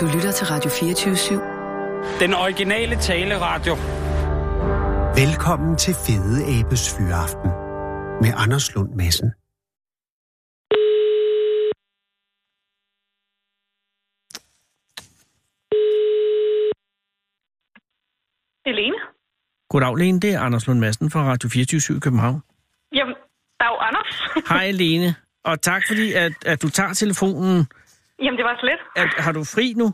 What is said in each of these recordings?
Du lytter til Radio 24-7. Den originale taleradio. Velkommen til Fede Abes Fyraften med Anders Lund Madsen. Helene? Goddag, Lene. Det er Anders Lund Madsen fra Radio 24 i København. Jamen, dag, Anders. Hej, Lene. Og tak fordi, at, at du tager telefonen. Jamen, det var så lidt. Er, har du fri nu?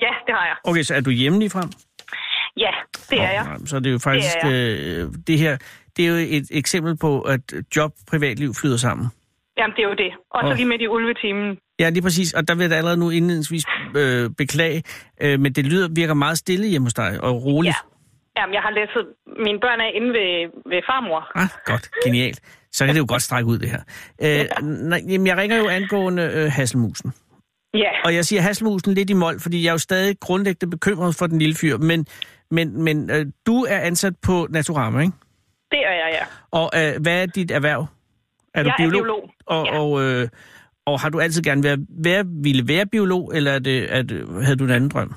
Ja, det har jeg. Okay, så er du hjemme lige frem? Ja, det er jeg. nej, Så er det jo faktisk Det øh, det her. Det er jo et eksempel på, at job og privatliv flyder sammen. Jamen, det er jo det. Og så Åh. lige midt i ulvetimen. Ja, lige præcis. Og der vil jeg da allerede nu indledningsvis øh, beklage, øh, men det lyder virker meget stille hjemme hos dig og roligt. Ja. Jamen, jeg har læsset mine børn af inde ved, ved farmor. Ah, godt. Genialt. Så kan det jo godt strække ud, det her. Øh, nej, jamen, jeg ringer jo angående øh, Hasselmusen. Ja, Og jeg siger Hasselmusen lidt i mål, fordi jeg er jo stadig grundlæggende bekymret for den lille fyr. Men, men, men øh, du er ansat på Naturama, ikke? det er jeg, ja. Og øh, hvad er dit erhverv? Er du Jeg er biolog, Og, ja. og, øh, og har du altid gerne været, være, ville være biolog, eller er det, er det, havde du en anden drøm?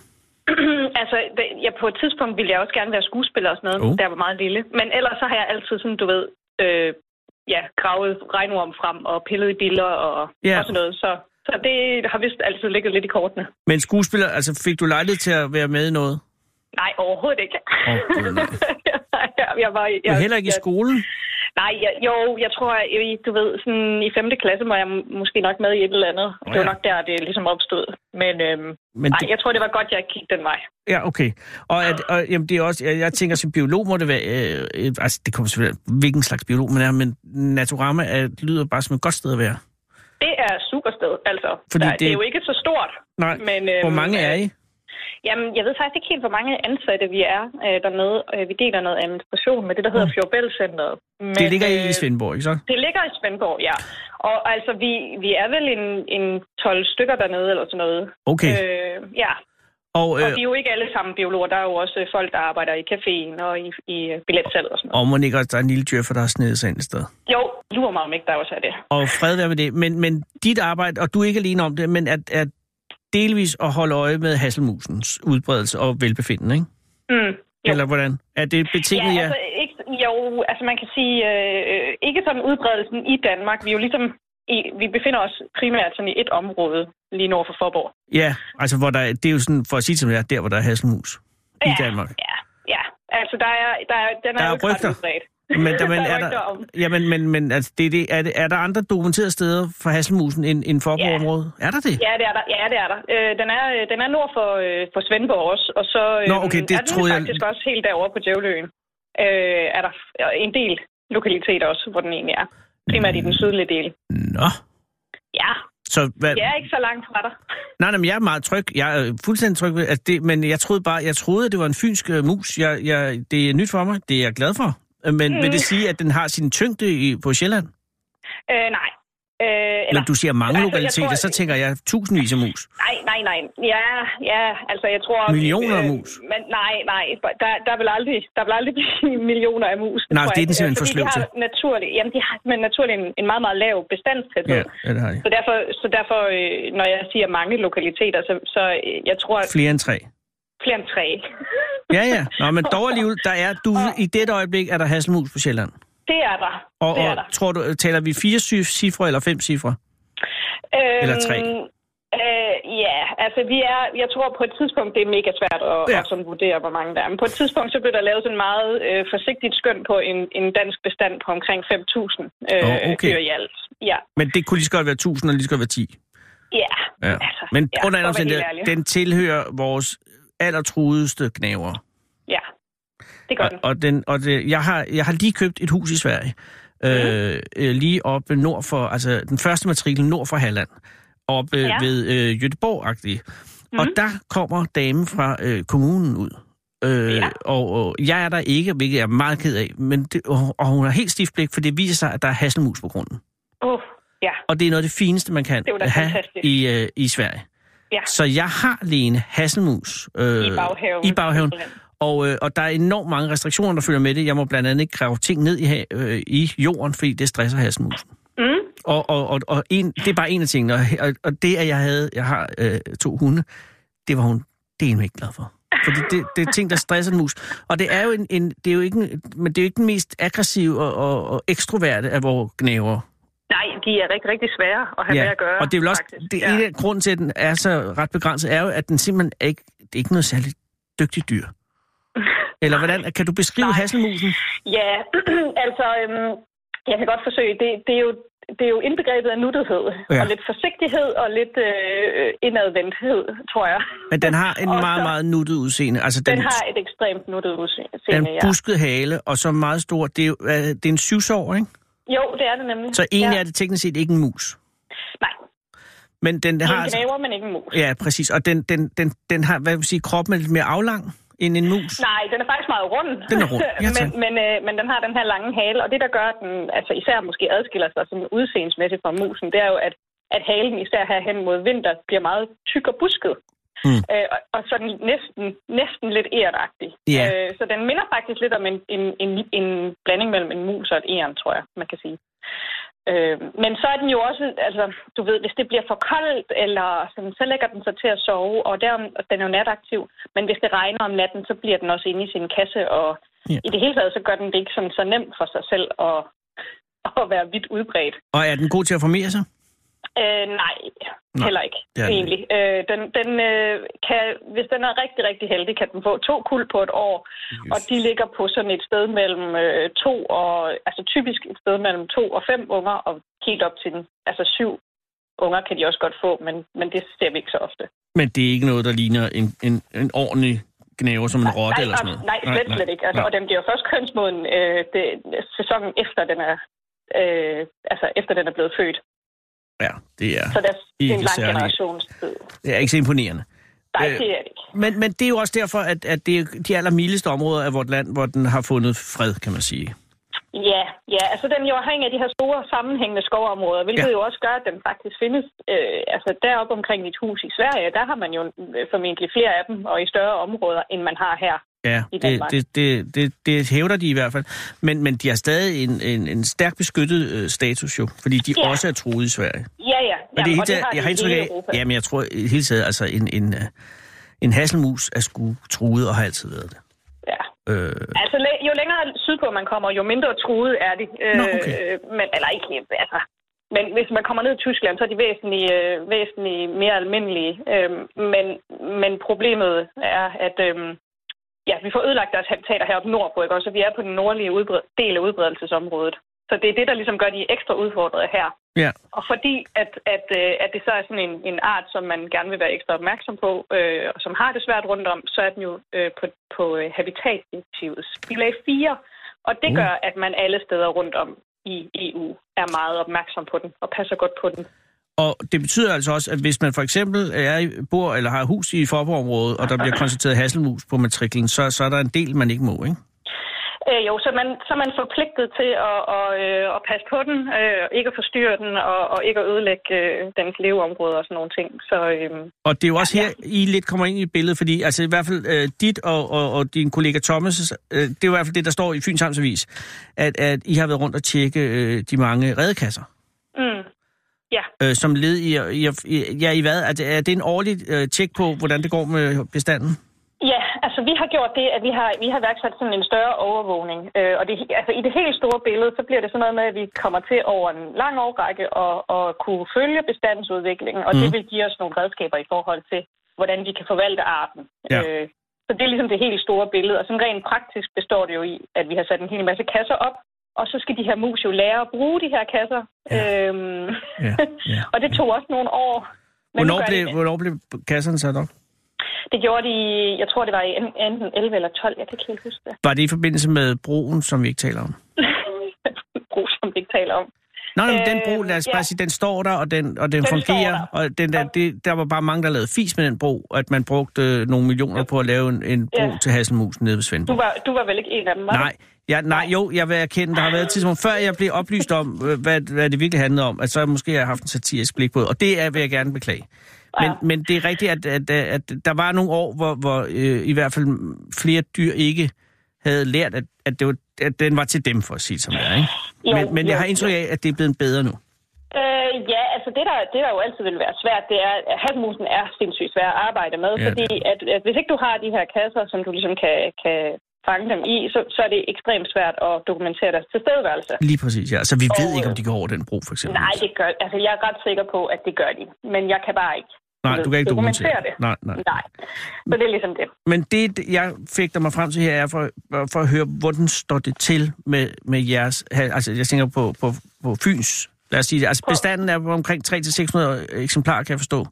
altså, det, ja, på et tidspunkt ville jeg også gerne være skuespiller og sådan noget, Oh. oh. der var meget lille. Men ellers så har jeg altid sådan, du ved, øh, ja, gravet regnorm frem og pillet i billeder og, Ja. og sådan noget. Så, så det har vist altid ligget lidt i kortene. Men skuespiller, altså fik du lejlighed til at være med i noget? Nej, overhovedet ikke. Gud, nej. jeg, jeg var, jeg, Men heller ikke i jeg, skolen? Nej, jeg, jo, jeg tror, jeg, du ved, sådan i 5. klasse var jeg måske nok med i et eller andet. Nå det var ja. nok der, det ligesom opstod. Men, øhm, Men nej, det, jeg tror, det var godt, jeg gik den vej. Ja, okay. Og, at, og jamen, det er også, jeg, jeg tænker, som biolog må det være, øh, altså det kommer selvfølgelig, hvilken slags biolog man er, men Naturama er, lyder bare som et godt sted at være. Det er super sted, altså. Fordi der, det- det... er jo ikke så stort. Nej, Men, øhm, hvor mange er I? Jamen, jeg ved faktisk ikke helt, hvor mange ansatte vi er øh, dernede. Øh, vi deler noget administration med det, der hedder Mm. Fjordbælcenteret. Men, Det ligger i øh, Svendborg, ikke så? Det ligger i Svendborg, ja. Og altså, vi, vi er vel en, en 12 stykker dernede, eller sådan noget. Okay. Øh, ja, Og, Og øh, vi er jo ikke alle sammen biologer. Der er jo også folk, der arbejder i caféen og i, i billetsalg og sådan noget. og må ikke også, der er en lille djøffer, der har snedet sig ind et sted. Jo, lurer mig om ikke, der også er det. Og fred være med det. Men, men dit arbejde, og du er ikke alene om det, men at, at delvis at holde øje med hasselmusens udbredelse og velbefindende, ikke? Mm, jo. Eller hvordan? Er det betinget, ja, ja? altså, ikke, jo, altså man kan sige, øh, øh, ikke sådan udbredelsen i Danmark. Vi er jo ligesom, i, vi befinder os primært sådan i et område lige nord for Forborg. Ja, altså hvor der, det er jo sådan, for at sige det er, der hvor der er hasselmus i ja, Danmark. Ja, ja. Altså der er, der er, den Der er, er jo rygter. udbredt. Men, der, men er er der, om. jamen, men, men altså, det, det, er, det, er der andre dokumenterede steder for hasselmusen end, end Forborg-området? Er der det? Ja, det er der. Ja, det er der. Øh, den, er, øh, den er nord for, øh, for Svendborg også, og så øh, Nå, okay, det er den jeg- faktisk også helt derovre på Djævløen. Øh, er der en del lokaliteter også, hvor den egentlig er. Primært i den sydlige del. Nå. Ja, Så hvad, det er ikke så langt fra dig. nej, nej, men jeg er meget tryg. Jeg er fuldstændig tryg ved, at det, men jeg troede bare, jeg troede, at det var en fynsk øh, mus. Jeg, jeg, det er nyt for mig. Det er jeg glad for. Øh, Men mm. vil det sige, at den har sin tyngde i, på Sjælland? Øh, nej. Øh, Eller du siger mange altså, lokaliteter, tror- så tænker jeg tusindvis af mus. Nej, nej, nej. Ja, ja, altså jeg tror... Millioner af øh, mus. Men nej, nej. Der, der, vil aldrig, der vil aldrig blive millioner af mus. Nej, det er den simpelthen Øh, for fordi sløv de har naturligt, Jamen, de har men naturligt en, en meget, meget lav bestandstæthed. Ja, ja det har jeg. Så derfor, så derfor øh, når jeg siger mange lokaliteter, så, så øh, jeg tror, at Flere end tre. flere end tre. Ja, ja. Nå, men dog alligevel, der er, du, i dette øjeblik er der hasselmus på Sjælland. Det er der. Og, det er og der. tror du, taler vi fire cifre eller fem cifre? Eller tre? Øh, ja, altså vi er, jeg tror på et tidspunkt, det er mega svært at, Ja. at sådan vurdere, hvor mange der er. Men på et tidspunkt, så blev der lavet sådan meget øh, forsigtigt skøn på en, en dansk bestand på omkring 5.000 øh, Åh, okay. dyr i alt. Ja, Men det kunne lige så godt være 1000, og lige så godt være 10. ja. Ja. Altså, Men ja, under ærlig. den tilhører vores allertruedeste knæver. Det gør Og, den. og, den, og det, jeg, har, jeg har lige købt et hus i Sverige. Øh, øh, lige oppe nord for, altså den første matrikel nord for Halland. Oppe ja. Ja. ved øh, Göteborg-agtigt. Mm. Og Mhm. der kommer damen fra øh, kommunen ud. Øh, Ja. og, og jeg er der ikke, hvilket jeg er meget ked af. Men det, og, og hun har helt stift blik, for det viser sig, at der er hasselmus på grunden. Oh, ja, Og det er noget af det fineste, man kan have fantastisk. i, øh, i Sverige. Ja. Så jeg har Lene hasselmus øh, i baghaven. i baghaven. Og, øh, og der er enormt mange restriktioner, der følger med det. Jeg må blandt andet ikke grave ting ned i, øh, i jorden, fordi det stresser hasselmusen. Mm. Og, og, og, og en, det er bare en af tingene. Og, og, det, at jeg havde, jeg har øh, to hunde, det var hun det er ikke glad for. Fordi det, det er ting, der stresser en mus. Og det er jo, en, en, det er jo ikke, en, men det er jo ikke den mest aggressive og, og, og ekstroverte af vores knæver. Nej, de er rigtig, rigtig svære at have ja. med at gøre. og det er vel også, faktisk. det ja. ene grund til, at den er så ret begrænset, er jo, at den simpelthen er ikke, det er ikke noget særligt dygtigt dyr. Eller hvordan, kan du beskrive Nej. hasselmusen? Ja, altså, øhm, jeg kan godt forsøge. Det, det, er jo, det er jo indbegrebet af nuttethed, Ja. ja. og lidt forsigtighed og lidt øh, indadvendthed, tror jeg. Men den har en meget, så- meget nuttet udseende. Altså, den, Den har et ekstremt nuttet den udseende, ja. busket hale, og så meget stor. Det er, øh, det er en syvsår, ikke? Jo, det er det nemlig. Så egentlig ja. er det teknisk set ikke en mus. Nej, Men den er har... en altså- knæver, men ikke en mus. Ja, præcis. Og den, den, den, den har, hvad vil sige, kroppen er lidt mere aflang end en mus. Nej, den er faktisk meget rund. Den er rund, ja, men, men, øh, men den har den her lange hale, og det, der gør, at den altså især måske adskiller sig sådan udseendemæssigt fra musen, det er jo, at, at halen især her hen mod vinter bliver meget tyk og busket. Mm. Øh, og, og sådan næsten, næsten lidt ærtagtig. Ja. Øh, så den minder faktisk lidt om en, en, en, en blanding mellem en mus og et æren, tror jeg, man kan sige. Øh, men så er den jo også, altså, du ved, hvis det bliver for koldt, eller sådan, så lægger den sig til at sove, og der, den er jo nataktiv. Men hvis det regner om natten, så bliver den også inde i sin kasse, og ja. i det hele taget, så gør den det ikke sådan, så nemt for sig selv at, at være vidt udbredt. Og er den god til at formere sig? Øh, nej, Nej, heller ikke, den egentlig. Øh, den, den, øh, kan, hvis den er rigtig, rigtig heldig, kan den få to kuld på et år, og de ligger på sådan et sted mellem øh, to og, altså typisk et sted mellem to og fem unger, og helt op til den, altså syv unger kan de også godt få, men, men det ser vi ikke så ofte. Men det er ikke noget, der ligner en, en, en ordentlig knæver som en rotte nej, eller sådan noget? Nej, slet, slet ikke. Altså, nej. Og den bliver først kønsmoden øh, det, sæsonen efter den er, øh, altså efter den er blevet født. Ja, det er, Så der, det er en lang særlig. generationstid. det er ikke så imponerende. Nej, Øh, det er det ikke. Men, men det er jo også derfor, at, at det er de allermildeste områder af vort land, hvor den har fundet fred, kan man sige. Ja, ja, altså den jo afhængig af de her store sammenhængende skovområder, hvilket Ja. jo også gør, at den faktisk findes. Øh, altså deroppe omkring mit hus i Sverige, der har man jo øh, formentlig flere af dem, og i større områder, end man har her. Ja, det, det, det, det, det hævder de i hvert fald. Men, men de har stadig en, en, en stærk beskyttet øh, status jo, fordi de Ja. også er truet i Sverige. Ja, ja. Og det er helt, taget- har jeg har indtryk af, jamen jeg tror i hele taget, altså en, en, øh, en hasselmus er sgu truet og har altid været det. Ja. Øh, Altså, jo længere sydpå man kommer, jo mindre truet er de. Øh, Nå, okay. men, eller ikke, altså. Men hvis man kommer ned i Tyskland, så er de væsentligt, øh, væsentligt mere almindelige. Øh, men, men problemet er, at øh, ja, vi får ødelagt deres habitater heroppe nordpå, ikke? også? Så vi er på den nordlige udbred- del af udbredelsesområdet. Så det er det, der ligesom gør de ekstra udfordrede her. ja, Og fordi at, at, øh, at det så er sådan en, en art, som man gerne vil være ekstra opmærksom på, øh, og som har det svært rundt om, så er den jo øh, på, på øh, Habitatdirektivets bilag 4. Og det Uh. gør, at man alle steder rundt om i EU er meget opmærksom på den og passer godt på den. Og det betyder altså også, at hvis man for eksempel er, i- bor eller har hus i Forborg-området, og der bliver konstateret hasselmus på matriklen, så, så er der en del, man ikke må, ikke? Øh, jo, så, man, så er man forpligtet til at, og, øh, at passe på den, øh, ikke at forstyrre den, og, og ikke at ødelægge øh, dens leveområder og sådan nogle ting. Så øh, Og det er jo også Ja, her, I lidt kommer ind i billedet, fordi altså i hvert fald øh, dit og, og, og din kollega Thomas, øh, det er jo i hvert fald det, der står i Fyns Amtsavis, at, at I har været rundt og tjekke øh, de mange redekasser. Ja. Øh, som led i, i, i, ja, i hvad? Er det, er det en årlig øh, tjek på, hvordan det går med bestanden? Ja, altså vi har gjort det, at vi har, vi har værksat sådan en større overvågning. Øh, og det, altså, i det helt store billede, så bliver det sådan noget med, at vi kommer til over en lang årrække at, at kunne følge bestandsudviklingen, og mm. det Mhm. vil give os nogle redskaber i forhold til, hvordan vi kan forvalte arten. Ja. Øh, så det er ligesom det helt store billede, og sådan rent praktisk består det jo i, at vi har sat en hel masse kasser op, og så skal de her mus jo lære at bruge de her kasser. Ja. Øhm, Ja, ja, og det tog også nogle år. Men Hvornår blev, det, hvornår blev kasserne sat op? det gjorde de, jeg tror det var i en- enten 11 eller 12, jeg kan ikke helt huske det. Var det i forbindelse med broen, som vi ikke taler om? brug, som vi ikke taler om. Nå, øh, den bro, lad os ja. bare sige, den står der, og den, og den, Den fungerer. der. Og den der, det, der var bare mange, der lavede fis med den bro, at man brugte øh, nogle millioner på at lave en, en bro Ja. til Hasselmusen nede ved Du Svendborg. var, du var vel ikke en af dem, var Nej, ja, nej, jo, jeg vil erkende, der har været et tidspunkt, før jeg blev oplyst om, øh, hvad, hvad det virkelig handlede om, at så måske har jeg haft en satirisk blik på det, og det er, vil jeg gerne beklage. Men, Ja. men det er rigtigt, at, at, at der var nogle år, hvor, hvor øh, i hvert fald flere dyr ikke havde lært, at, at, det var, at den var til dem, for at sige det som det er. Ikke? Jo, men men jeg jo, har indtryk af, at det er blevet bedre nu. Øh, ja, altså det der, det der jo altid vil være svært, det er, at hasselmusen er sindssygt svær at arbejde med, Ja, fordi at, at hvis ikke du har de her kasser, som du ligesom kan, kan fange dem i, så, så er det ekstremt svært at dokumentere deres tilstedeværelse. Lige præcis, ja. Så vi ved Og, ikke, om øh, de går over den bro, for eksempel. Nej, det gør Altså, jeg er ret sikker på, at det gør de. Men jeg kan bare ikke nej du kan ikke dokumentere, dokumentere det. Nej, nej. Nej. Så det er ligesom det. Men det, jeg fægter mig frem til her, er for, for at høre, hvordan står det til med, med jeres... Altså, jeg tænker på, på, på Fyns, lad os sige det. Altså, bestanden er omkring 300-600 eksemplarer, kan jeg forstå.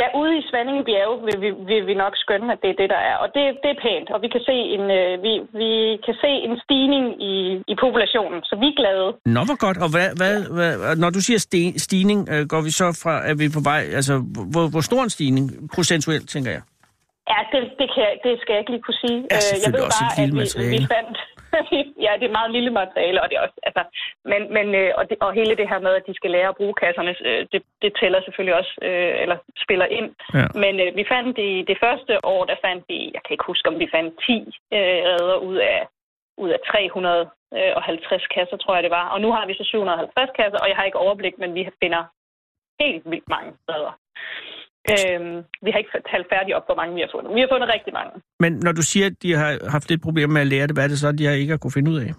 Ja, ude i Svandinge Bjerge vil vi, vil vi nok skønne, at det er det, der er. Og det, det er pænt, og vi kan se en, øh, vi, vi kan se en stigning i, i populationen, så vi er glade. Nå, hvor godt. Og hvad, hvad, hvad, når du siger sten, stigning, øh, går vi så fra, er vi på vej, altså, hvor, hvor stor en stigning, procentuelt, tænker jeg? Ja, det, det, kan, jeg- det skal jeg ikke lige kunne sige. Ja, Øh, jeg ved bare, at vi, vi fandt... ja, det er meget lille materiale, og det er også... Altså, men, men, øh, og, det, og hele det her med, at de skal lære at bruge kasserne, øh, det, det tæller selvfølgelig også, øh, eller spiller ind. Ja. Men øh, vi fandt i det første år, der fandt vi, jeg kan ikke huske, om vi fandt 10 øh, redder ud af, ud af 350 kasser, tror jeg det var. Og nu har vi så 750 kasser, og jeg har ikke overblik, men vi finder helt vildt mange redder. Øhm, vi har ikke talt færdigt op, hvor mange vi har fundet. Vi har fundet rigtig mange. Men når du siger, at de har haft lidt problemer med at lære det, hvad er det så, de har ikke har kunne finde ud af?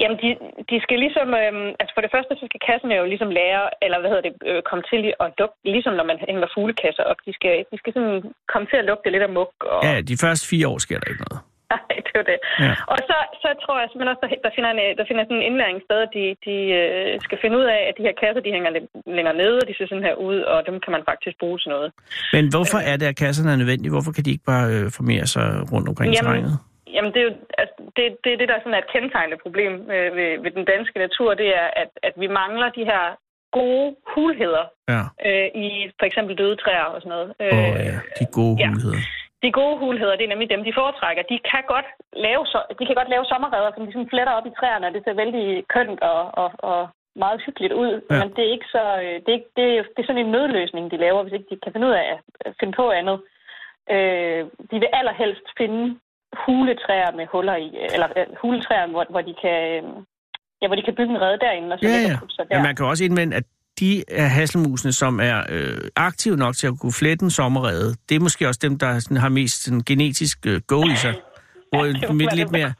Jamen, de, de skal ligesom... Øhm, altså for det første, så skal kasserne jo ligesom lære, eller hvad hedder det, øh, komme til at lugte, ligesom når man hænger fuglekasser op. De skal, de skal sådan komme til at lugte lidt af muk. Og, Ja, de første fire år sker der ikke noget. Nej, det er det. Ja. Og så, så tror jeg simpelthen også, der, der, finder en, øh, der finder sådan en indlæring sted, at de, de øh, skal finde ud af, at de her kasser, de hænger lidt længere nede, og de ser sådan her ud, og dem kan man faktisk bruge til noget. Men hvorfor er det, at kasserne er nødvendige? Hvorfor kan de ikke bare øh, formere sig rundt omkring i Jamen, terrænet? Jamen, det er jo altså, det, det, er det, der sådan er et kendetegnende problem øh, ved, ved den danske natur, det er, at, at vi mangler de her gode hulheder Ja. øh, i for eksempel døde træer og sådan noget. Åh oh, ja, de gode ja. De gode hulheder, det er nemlig dem, de foretrækker. De kan godt lave, så, de kan godt lave sommerredder, som sådan fletter op i træerne, og det ser vældig kønt og, og, og meget hyggeligt ud. Ja. Men det er ikke så... øh, Det er, ikke, det, er, det er sådan en nødløsning, de laver, hvis ikke de kan finde ud af at finde på andet. Øh, de vil allerhelst finde huletræer med huller i, eller øh, huletræer, hvor, hvor de kan... øh, Ja, hvor de kan bygge en rede derinde, og så Ja, ja. sig der. Men man kan også indvende, at de er hasselmusene, som er øh, aktive nok til at kunne flette en sommerrede, det er måske også dem, der sådan, har mest sådan, genetisk øh, go i sig. Hvor ja, lidt, være lidt det mere,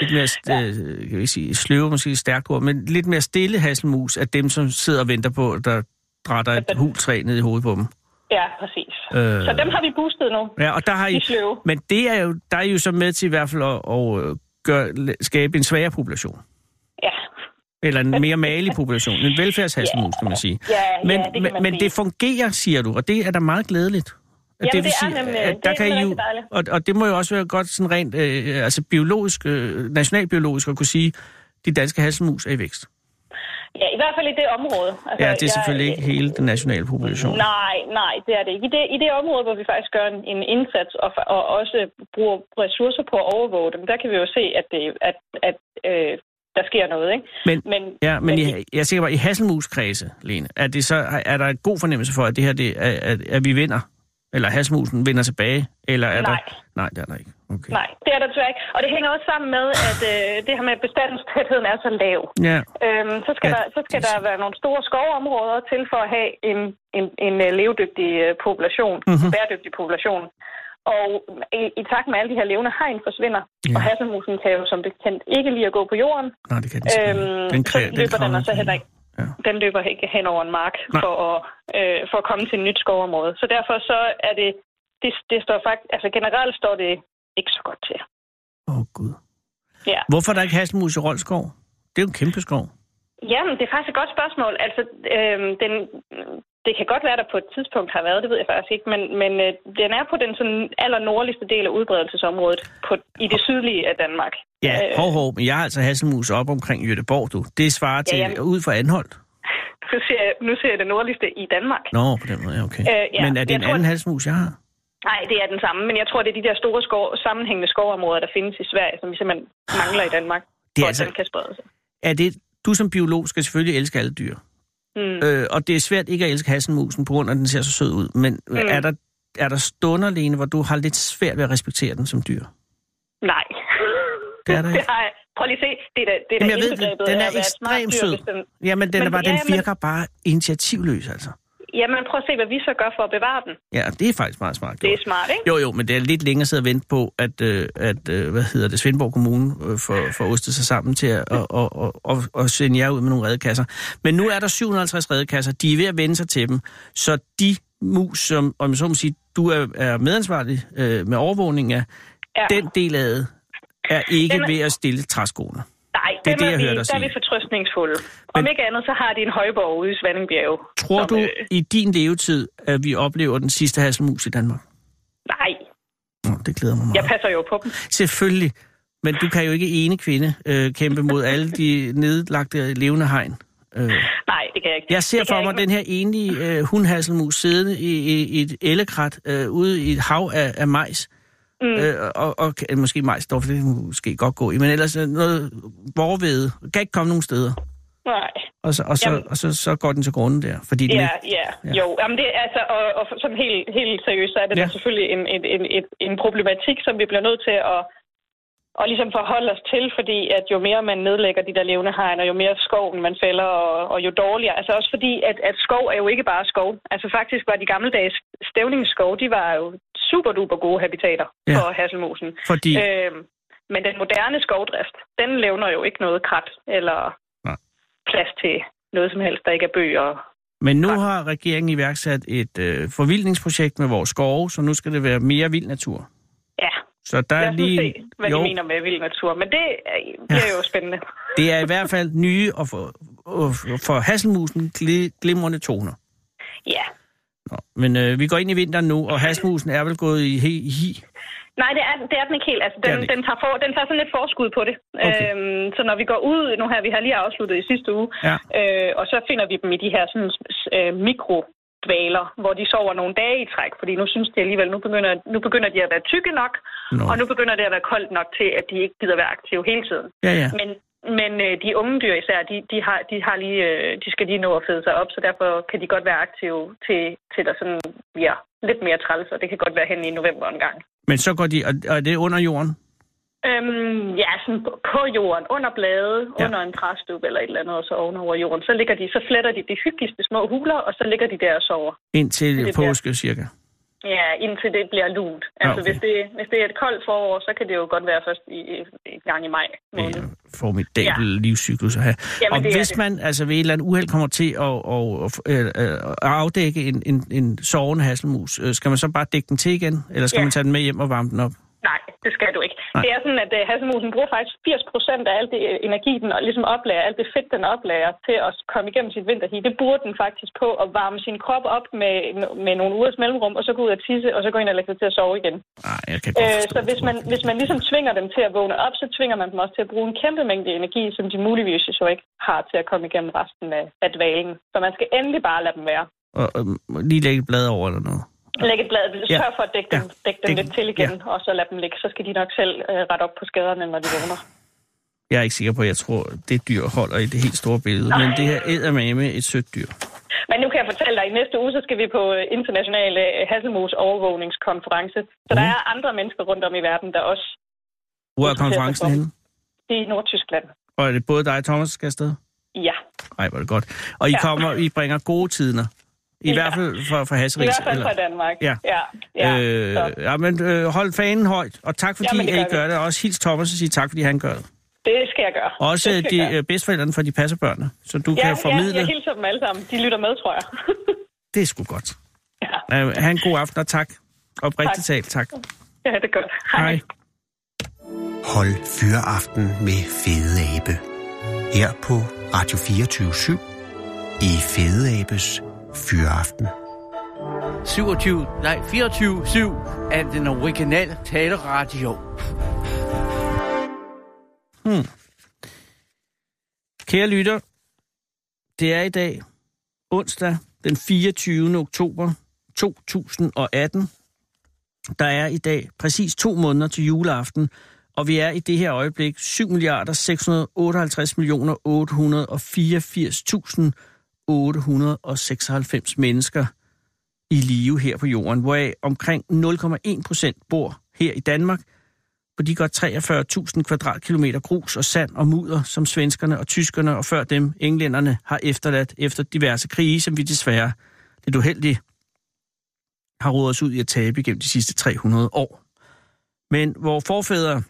lidt mere st- øh, kan vi sige, sløve, måske stærkt ord, men lidt mere stille hasselmus er dem, som sidder og venter på, der drætter et hultræ ned i hovedet på dem. Ja, præcis. Øh. Så dem har vi boostet nu. Ja, og der har De I, sløve. men det er jo, der er I jo så med til i hvert fald at, at øh, gøre, skabe en svagere population. Ja. Eller en mere malig population. En velfærdshasselmus, kan man sige. Ja, ja, men, det kan man men sige. det fungerer, siger du, og det er da meget glædeligt. At Jamen, det er nemlig- det er I jo, og, og det må jo også være godt sådan rent øh, altså biologisk, øh, nationalbiologisk at kunne sige, de danske hasselmus er i vækst. Ja, i hvert fald i det område. Altså, Ja, det er jeg- selvfølgelig ikke hele den nationale population. Nej, nej, det er det ikke. I det, i det område, hvor vi faktisk gør en, en indsats og, og også bruger ressourcer på at overvåge dem, der kan vi jo se, at, det, at, at øh, der sker noget. Ikke? Men, Men, ja, men, men I, jeg er sikker på, at i hasselmuskredse, Lene, er, det så, er der en god fornemmelse for, at det her, det, er, at, at vi vinder? Eller hasselmusen vinder tilbage? Eller er Nej. Der, nej, det er der ikke. Okay. Nej, det er der desværre ikke. Og det hænger også sammen med, at øh, det her med bestandstætheden er så lav. Ja, Øhm, så skal, Ja, der, så skal det er der være nogle store skovområder til for at have en, en, en øh, levedygtig øh, population, Mhm. mm-hmm. bæredygtig population. Og i, i takt med alle de her levende hegn forsvinder, Ja. og hasselmusen kan jo som bekendt ikke lide at gå på jorden, nej, det kan den øhm, den så kræ- løber den, kravler og så heller ikke. Ja. Den løber ikke hen over en mark Nej. for at, øh, for at komme til et nyt skovområde. Så derfor så er det, det, det står faktisk, altså generelt står det ikke så godt til. Åh, oh, Gud. Ja. Hvorfor er der ikke hasselmus i Rolskov? Det er jo en kæmpe skov. Jamen, det er faktisk et godt spørgsmål. Altså, øhm, den, det kan godt være, der på et tidspunkt har været, det ved jeg faktisk ikke, men, men øh, den er på den sådan aller nordligste del af udbredelsesområdet på, i det sydlige af Danmark. Ja, Øh, hov, hov, men jeg har altså hasselmus op omkring Göteborg, du. Det svarer til jamen. ud for Anholdt. nu, ser jeg, nu ser jeg det nordligste i Danmark. Nå, på den måde, ja, okay. Øh, ja, men er det jeg en tror- anden hasselmus, jeg har? Nej, det er den samme, men jeg tror, det er de der store skov, sammenhængende skovområder, der findes i Sverige, som vi simpelthen mangler i Danmark, Det er for altså- at den kan sprede sig. Er det, du som biolog skal selvfølgelig elske alle dyr. Mm. Øh, og det er svært ikke at elske hasselmusen, på grund af, at den ser så sød ud. Men mm. er, der, er der stunder, Lene, hvor du har lidt svært ved at respektere den som dyr? Nej. Det er der ikke. jeg, prøv lige at se, det er da, det er Jamen, jeg ved, den, den er ekstremt sød. den- Jamen, den, Men- er bare, den ja, men- virker bare initiativløs, altså. Jamen, prøv at se, hvad vi så gør for at bevare den. Ja, det er faktisk meget smart Det gjort. er smart, ikke? Jo, jo, men det er lidt længere at sidde og vente på, at, øh, at øh, hvad hedder det, Svendborg Kommune øh, får, får ostet sig sammen til at og, og, og, og, sende jer ud med nogle redekasser. Men nu er der 750 redekasser. De er ved at vende sig til dem. Så de mus, som, om så må sige, du er, er medansvarlig øh, med overvågning af, Ja. den del af det er ikke Den er- ved at stille træskoene. Nej, det er det, jeg vi, hørte dig der er vi sige. fortrøstningsfulde. Om Men- ikke andet, så har de en højborg ude i Svandingbjerg. Tror som, du øh, i din levetid, at vi oplever den sidste hasselmus i Danmark? Nej, Nå, det glæder mig meget. jeg passer jo på dem. Selvfølgelig. Men du kan jo ikke ene kvinde øh, kæmpe mod alle de nedlagte levende hegn. Øh. Nej, det kan jeg ikke. Jeg ser det for mig ikke, den her enlige øh, hundhasselmus siddende i, i, i et ellekrat øh, ude i et hav af, af majs. Mm. Øh, og, og måske majs, dog, for det kan måske godt gå i, men ellers øh, noget vorvede. Kan ikke komme nogen steder. Nej. Og så, og så, Jamen. og så, så går den til grunden der. Fordi den Ja, ikke, ja, Ja. jo. Jamen det, altså, og, og sådan helt, helt seriøst, så er det Ja. selvfølgelig en, en, en, en, en problematik, som vi bliver nødt til at, at ligesom forholde os til, fordi at jo mere man nedlægger de der levende hegn, og jo mere skoven man fælder, og, og jo dårligere. Altså også fordi, at, at skov er jo ikke bare skov. Altså faktisk var de gammeldags stævningsskov, de var jo super duper gode habitater Ja. ja. for hasselmusen. fordi Øhm, men den moderne skovdrift, den levner jo ikke noget krat eller Nej. plads til noget som helst, der ikke er bøger. Men nu har regeringen iværksat et øh, forvildningsprojekt med vores skove, så nu skal det være mere vild natur. Ja, Så der lad er lige... se, hvad jo, de mener med vild natur. Men det er- bliver jo spændende. det er i hvert fald nye og for, og for hasselmusen gli- glimrende toner. Ja. Nå, men øh, vi går ind i vinteren nu, og hasselmusen er vel gået i hi. hi. Nej, det er, det er den ikke helt. Altså, den, den tager for, den tager sådan lidt forskud på det. Okay. Øhm, så når vi går ud nu her, vi har lige afsluttet i sidste uge, Ja. øh, og så finder vi dem i de her sådan, øh, mikrodvaler, hvor de sover nogle dage i træk, fordi nu synes de alligevel, nu begynder, nu begynder de at være tykke nok, Nå. og nu begynder det at være koldt nok til, at de ikke gider være aktive hele tiden. Ja, ja. Men, men øh, de unge dyr især, de, de, har, de, har lige, øh, de skal lige nå at fede sig op, så derfor kan de godt være aktive til, til der sådan bliver lidt mere træls, og det kan godt være hen i november en gang. Men så går de, og, og det er under jorden? Øhm, ja, sådan på- jorden, under blade, Ja. ja. under en træstub eller et eller andet, og så ovenover jorden. Så ligger de, så fletter de de hyggeligste små huler, og så ligger de der og sover. Indtil Det bliver- påske cirka. Ja, indtil det bliver lunt. Altså, okay. hvis, det, hvis det er et koldt forår, så kan det jo godt være først i, i gang i maj Det måned. er formidabel ja. livscyklus at have. Jamen, og det hvis det. man altså ved et eller andet uheld kommer til at, at, at, at, at afdække en, en, en sovende hasselmus, øh, skal man så bare dække den til igen? Eller skal Ja. man tage den med hjem og varme den op? Nej, det skal du ikke. Nej. Det er sådan, at uh, hasselmusen bruger faktisk 80 procent af alt det øh, energi, den og ligesom oplager, alt det fedt, den oplager til at komme igennem sit vinterhi. Det bruger den faktisk på at varme sin krop op med, med nogle ugers mellemrum, og så gå ud og tisse, og så gå ind og lægge sig til at sove igen. Nej, jeg kan godt Øh, forstå så hvis man, hvis man ligesom tvinger dem til at vågne op, så tvinger man dem også til at bruge en kæmpe mængde energi, som de muligvis jo ikke har til at komme igennem resten af, af dvalen. Så man skal endelig bare lade dem være. Og, og, lige lægge et blad over eller noget. Læg et blad, Ja. for at dække dem, Ja. dække dem Dæk lidt dem. til igen, og så lade dem ligge. Så skal de nok selv øh, rette op på skaderne, når de vågner. Jeg er ikke sikker på, at jeg tror, det dyr holder i det helt store billede. Men det her æder et sødt dyr. Men nu kan jeg fortælle dig, at i næste uge, så skal vi på øh, international øh, Hasselmus overvågningskonference. Så der Mhm. er andre mennesker rundt om i verden, der også Hvor er konferencen henne? det er i Nordtyskland. Og er det både dig og Thomas, der skal afsted? Ja, Nej, hvor er det godt. Og I Ja. kommer, I bringer gode tider. I Ja. hvert fald for, for i Hasseris. hvert fald fra Danmark. Ja. ja, ja. Øh, så ja, men øh, hold fanen højt, og tak fordi det at I gør vi. gør det. Og også hils Thomas og sige tak, fordi han gør det. Det skal jeg gøre. Også det de gøre. øh, bedsteforældrene, for de passer børnene, så du ja, kan formidle. Ja, jeg hilser dem alle sammen. De lytter med, tror jeg. Det er sgu godt. ja. Øh, ha' en god aften, og tak. Oprigtigt talt, tak. ja, det er godt. Hej. Hold fyreaften med Fede Abe. Her på Radio 24 i Fede Abes Fyreaften. 27, nej 24-7 af den originale taleradio. Kære lytter, det er i dag onsdag den 24. oktober 2018. Der er i dag præcis to måneder til juleaften, og vi er i det her øjeblik 7 milliarder 658 millioner 896 mennesker i live her på jorden, hvoraf omkring 0,1 procent bor her i Danmark, på de godt 43.000 kvadratkilometer grus og sand og mudder, som svenskerne og tyskerne og før dem englænderne har efterladt efter diverse krige, som vi desværre lidt uheldigt har rådet os ud i at tabe gennem de sidste 300 år. Men hvor forfædre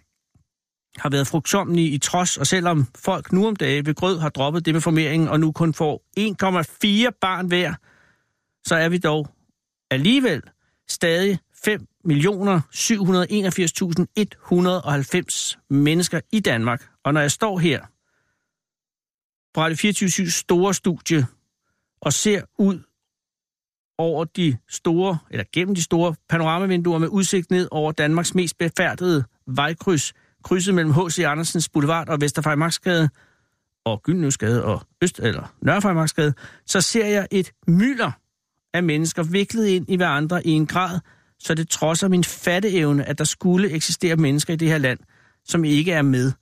har været frugtsomlige i trods, og selvom folk nu om dagen ved grød har droppet det med formeringen, og nu kun får 1,4 barn hver, så er vi dog alligevel stadig 5.781.190 mennesker i Danmark. Og når jeg står her på Radio 24 store studie og ser ud over de store, eller gennem de store panoramavinduer med udsigt ned over Danmarks mest befærdede vejkryds, krydset mellem H.C. Andersens Boulevard og Vesterfejmarksgade og Gyldnøsgade og Øst- eller Nørrefejmarksgade, så ser jeg et mylder af mennesker viklet ind i hverandre i en grad, så det trodser min fatteevne, at der skulle eksistere mennesker i det her land, som ikke er med,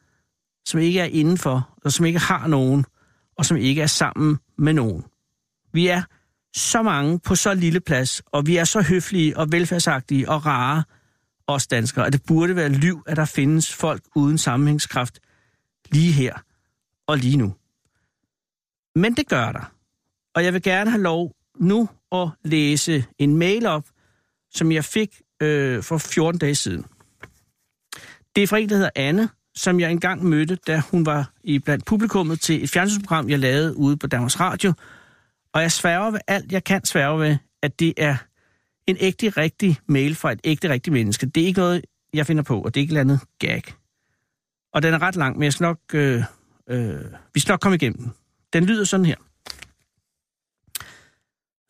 som ikke er indenfor, og som ikke har nogen, og som ikke er sammen med nogen. Vi er så mange på så lille plads, og vi er så høflige og velfærdsagtige og rare, os danskere, at det burde være liv, at der findes folk uden sammenhængskraft lige her og lige nu. Men det gør der. Og jeg vil gerne have lov nu at læse en mail op, som jeg fik øh, for 14 dage siden. Det er fra en, der hedder Anne, som jeg engang mødte, da hun var i blandt publikummet til et fjernsynsprogram, jeg lavede ude på Danmarks Radio. Og jeg sværger ved alt, jeg kan sværge ved, at det er en ægte rigtig mail fra et ægte rigtig menneske. Det er ikke noget, jeg finder på, og det er ikke et andet gag. Og den er ret lang, men jeg skal nok, øh, øh, vi skal nok komme igennem den. Den lyder sådan her.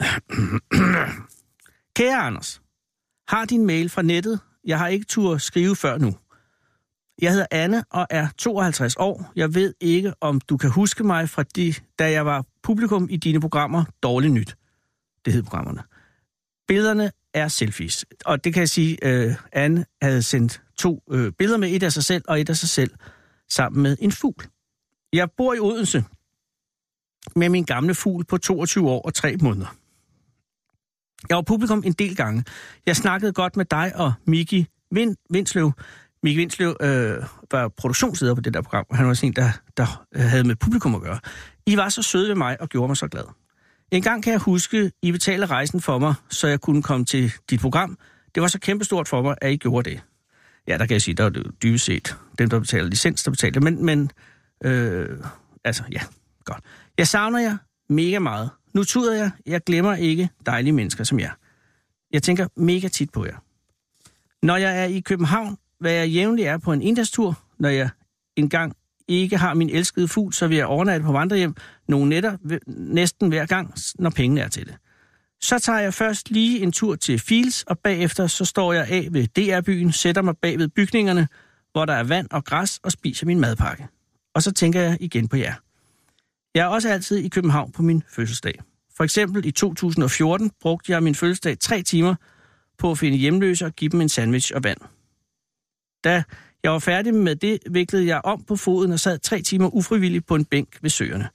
Kære Anders, har din mail fra nettet. Jeg har ikke tur skrive før nu. Jeg hedder Anne og er 52 år. Jeg ved ikke, om du kan huske mig fra de, da jeg var publikum i dine programmer Dårligt Nyt. Det hed programmerne. Billederne er selfies. Og det kan jeg sige, øh, Anne havde sendt to øh, billeder med, et af sig selv og et af sig selv, sammen med en fugl. Jeg bor i Odense med min gamle fugl på 22 år og 3 måneder. Jeg var publikum en del gange. Jeg snakkede godt med dig og Miki Vind, Vindsløv. Miki Vindsløv øh, var produktionsleder på det der program, han var sådan en, der, der havde med publikum at gøre. I var så søde ved mig og gjorde mig så glad. En gang kan jeg huske, I betalte rejsen for mig, så jeg kunne komme til dit program. Det var så kæmpestort for mig, at I gjorde det. Ja, der kan jeg sige, der var det dybest set dem, der betaler licens, der betaler. Men, men øh, altså, ja, godt. Jeg savner jer mega meget. Nu tuder jeg. Jeg glemmer ikke dejlige mennesker som jer. Jeg tænker mega tit på jer. Når jeg er i København, hvad jeg jævnligt er på en inddagstur, når jeg engang ikke har min elskede fugl, så vil jeg overnatte på vandrehjem nogle nætter næsten hver gang, når pengene er til det. Så tager jeg først lige en tur til Fields, og bagefter så står jeg af ved DR-byen, sætter mig bag ved bygningerne, hvor der er vand og græs, og spiser min madpakke. Og så tænker jeg igen på jer. Jeg er også altid i København på min fødselsdag. For eksempel i 2014 brugte jeg min fødselsdag tre timer på at finde hjemløse og give dem en sandwich og vand. Da jeg var færdig med det, viklede jeg om på foden og sad tre timer ufrivilligt på en bænk ved søerne.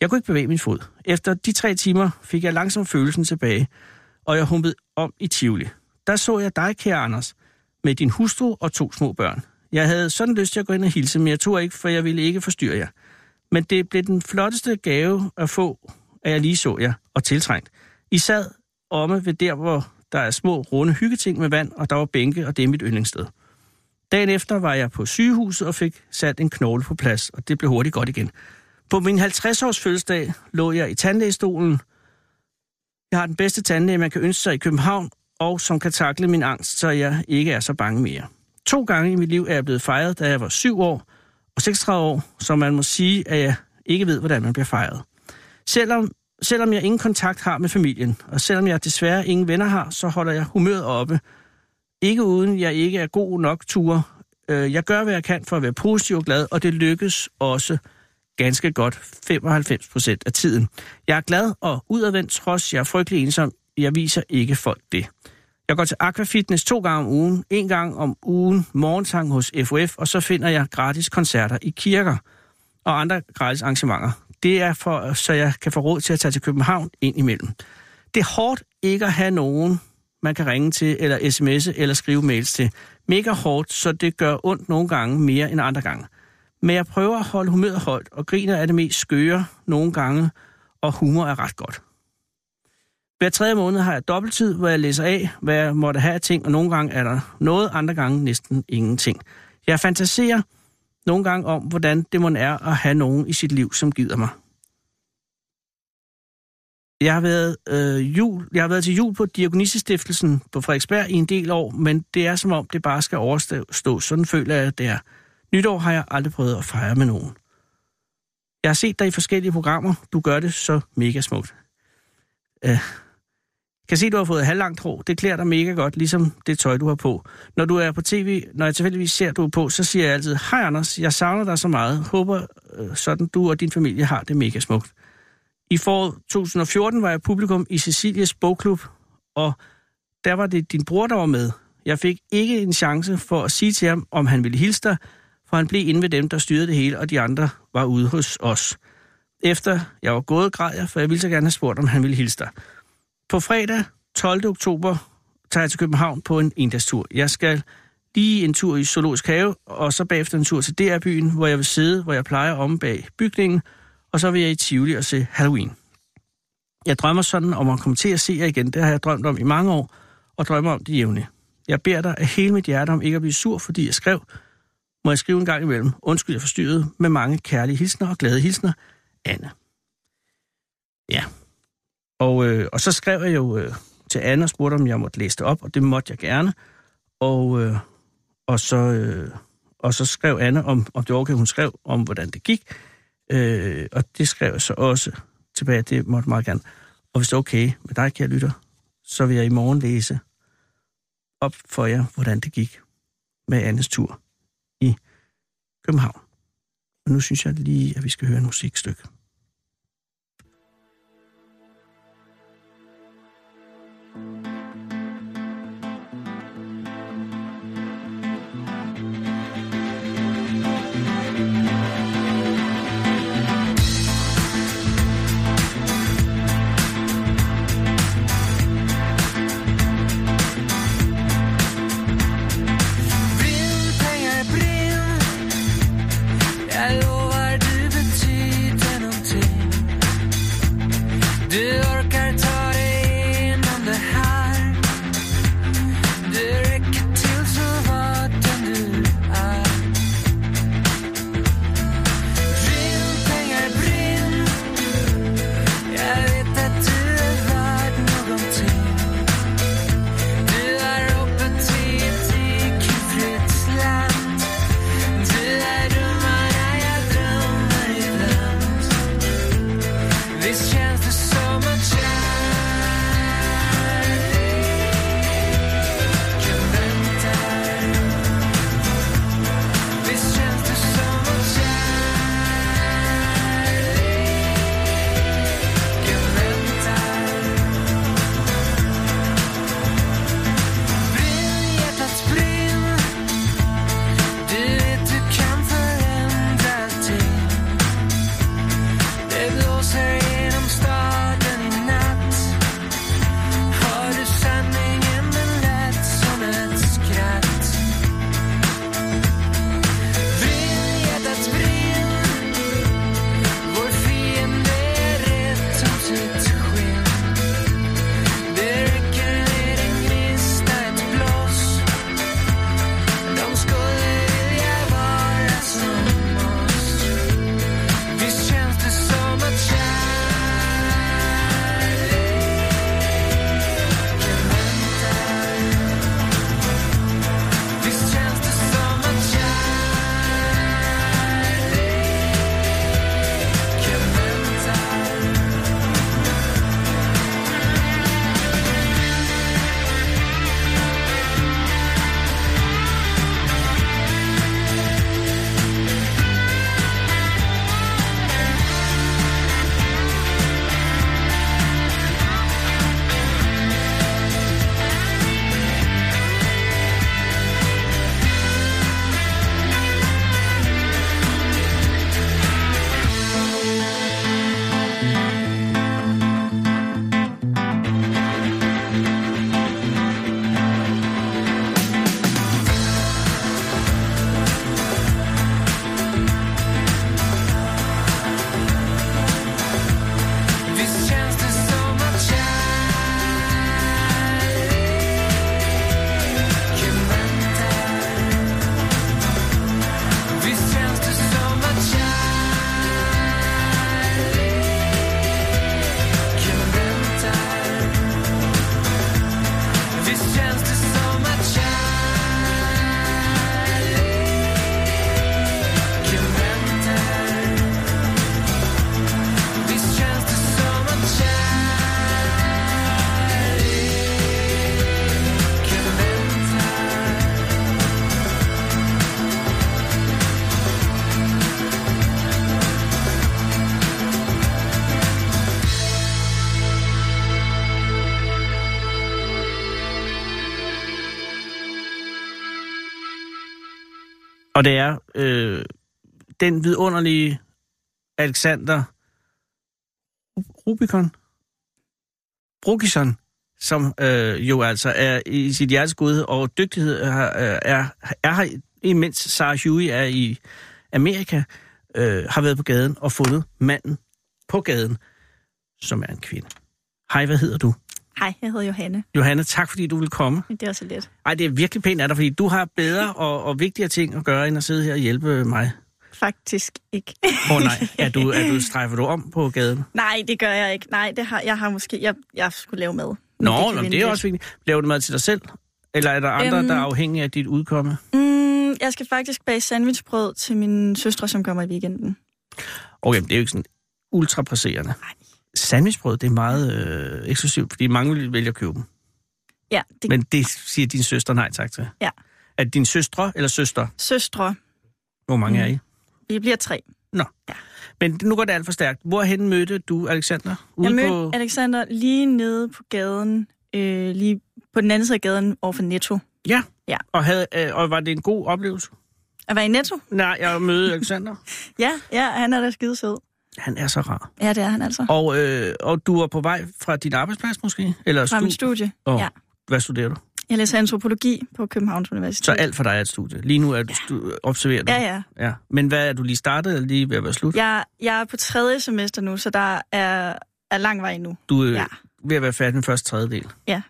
Jeg kunne ikke bevæge min fod. Efter de tre timer fik jeg langsomt følelsen tilbage, og jeg humpede om i Tivoli. Der så jeg dig, kære Anders, med din hustru og to små børn. Jeg havde sådan lyst til at gå ind og hilse, men jeg tog ikke, for jeg ville ikke forstyrre jer. Men det blev den flotteste gave at få, at jeg lige så jer og tiltrængt. I sad omme ved der, hvor der er små, runde hyggeting med vand, og der var bænke, og det er mit yndlingssted. Dagen efter var jeg på sygehuset og fik sat en knogle på plads, og det blev hurtigt godt igen. På min 50-års fødselsdag lå jeg i tandlægestolen. Jeg har den bedste tandlæge, man kan ønske sig i København, og som kan takle min angst, så jeg ikke er så bange mere. To gange i mit liv er jeg blevet fejret, da jeg var 7 år og 36 år, så man må sige, at jeg ikke ved, hvordan man bliver fejret. Selvom, selvom jeg ingen kontakt har med familien, og selvom jeg desværre ingen venner har, så holder jeg humøret oppe, ikke uden jeg ikke er god nok tur. Øh, jeg gør, hvad jeg kan for at være positiv og glad, og det lykkes også ganske godt 95 procent af tiden. Jeg er glad og udadvendt, trods jeg er frygtelig ensom. Jeg viser ikke folk det. Jeg går til Aquafitness to gange om ugen, en gang om ugen morgensang hos FOF, og så finder jeg gratis koncerter i kirker og andre gratis arrangementer. Det er for, så jeg kan få råd til at tage til København ind imellem. Det er hårdt ikke at have nogen man kan ringe til, eller sms'e, eller skrive mails til. Mega hårdt, så det gør ondt nogle gange mere end andre gange. Men jeg prøver at holde humøret højt, og griner er det mest skøre nogle gange, og humor er ret godt. Hver tredje måned har jeg dobbelttid, hvor jeg læser af, hvad jeg måtte have af ting, og nogle gange er der noget, andre gange næsten ingenting. Jeg fantaserer nogle gange om, hvordan det må er at have nogen i sit liv, som gider mig. Jeg har været, øh, jul, jeg har været til jul på Diakonisestiftelsen på Frederiksberg i en del år, men det er som om, det bare skal overstå. Sådan føler jeg, det er. Nytår har jeg aldrig prøvet at fejre med nogen. Jeg har set dig i forskellige programmer. Du gør det så mega smukt. Øh, kan se, du har fået halvlangt hår. Det klæder dig mega godt, ligesom det tøj, du har på. Når du er på tv, når jeg tilfældigvis ser, du er på, så siger jeg altid, hej Anders, jeg savner dig så meget. Håber øh, sådan, du og din familie har det mega smukt. I foråret 2014 var jeg publikum i Cecilias bogklub, og der var det din bror, der var med. Jeg fik ikke en chance for at sige til ham, om han ville hilse dig, for han blev inde ved dem, der styrede det hele, og de andre var ude hos os. Efter jeg var gået, græd jeg, for jeg ville så gerne have spurgt, om han ville hilse dig. På fredag 12. oktober tager jeg til København på en endagstur. Jeg skal lige en tur i Zoologisk Have, og så bagefter en tur til DR-byen, hvor jeg vil sidde, hvor jeg plejer om bag bygningen, og så vil jeg i Tivoli og se Halloween. Jeg drømmer sådan om at komme til at se jer igen. Det har jeg drømt om i mange år, og drømmer om det jævne. Jeg beder dig af hele mit hjerte om ikke at blive sur, fordi jeg skrev. Må jeg skrive en gang imellem? Undskyld, jeg forstyrrede med mange kærlige hilsner og glade hilsner. Anna. Ja. Og, øh, og så skrev jeg jo øh, til Anna og spurgte, om jeg måtte læse det op, og det måtte jeg gerne. Og, øh, og, så, øh, og så skrev Anna, om, om det okay, hun skrev om, hvordan det gik. Øh, og det skrev jeg så også tilbage, det måtte meget gerne. Og hvis det er okay med dig, kære lytter, så vil jeg i morgen læse op for jer, hvordan det gik med Annes tur i København. Og nu synes jeg lige, at vi skal høre et musikstykke. Og det er øh, den vidunderlige Alexander Rubicon? Brugison, som øh, jo altså er i sit hjertes gud, og dygtighed øh, er, er, øh, er, er her, imens Sarah Huey er i Amerika, øh, har været på gaden og fundet manden på gaden, som er en kvinde. Hej, hvad hedder du? Hej, jeg hedder Johanne. Johanne, tak fordi du vil komme. Det er så lidt. Ej, det er virkelig pænt af dig, fordi du har bedre og, og vigtigere ting at gøre, end at sidde her og hjælpe mig. Faktisk ikke. Åh oh, nej, er du, er du, strejfer du om på gaden? Nej, det gør jeg ikke. Nej, det har, jeg har måske... Jeg, jeg skulle lave mad. Nå, det, vente det er også vigtigt. Laver du mad til dig selv? Eller er der andre, Øhm. der er afhængige af dit udkomme? Mm, jeg skal faktisk bage sandwichbrød til min søstre, som kommer i weekenden. Okay, men det er jo ikke sådan ultra presserende. Nej. Sandwichbrød, det er meget øh, eksklusivt, fordi mange vil vælge at købe dem. Ja, det Men det siger din søster nej tak til. Ja. Er det din søstre eller søster? søstre. Hvor mange Mm. er I? Vi bliver tre. Nå. Ja. Men nu går det alt for stærkt. Hvorhen mødte du Alexander? Ude Jeg mødte på... Alexander lige nede på gaden, øh, lige på den anden side af gaden over for Netto. Ja. Ja. Og, havde, øh, og var det en god oplevelse? At være i Netto? Nej, jeg mødte Alexander. Ja, ja, han er da skide sød. Han er så rar. Ja, det er han altså. Og, øh, og du var på vej fra din arbejdsplads måske? Eller Fra mit stu- studie. Åh, Ja. Hvad studerer du? Jeg læser antropologi på Københavns Universitet. Så alt for dig er et studie. Lige nu er du stu- observerer du. Ja, ja. ja. Men hvad er du lige startet, eller lige ved at være slut? Jeg, jeg er på tredje semester nu, så der er, er lang vej endnu. Du er Ja. ja. ved at være færdig med første tredjedel. Ja.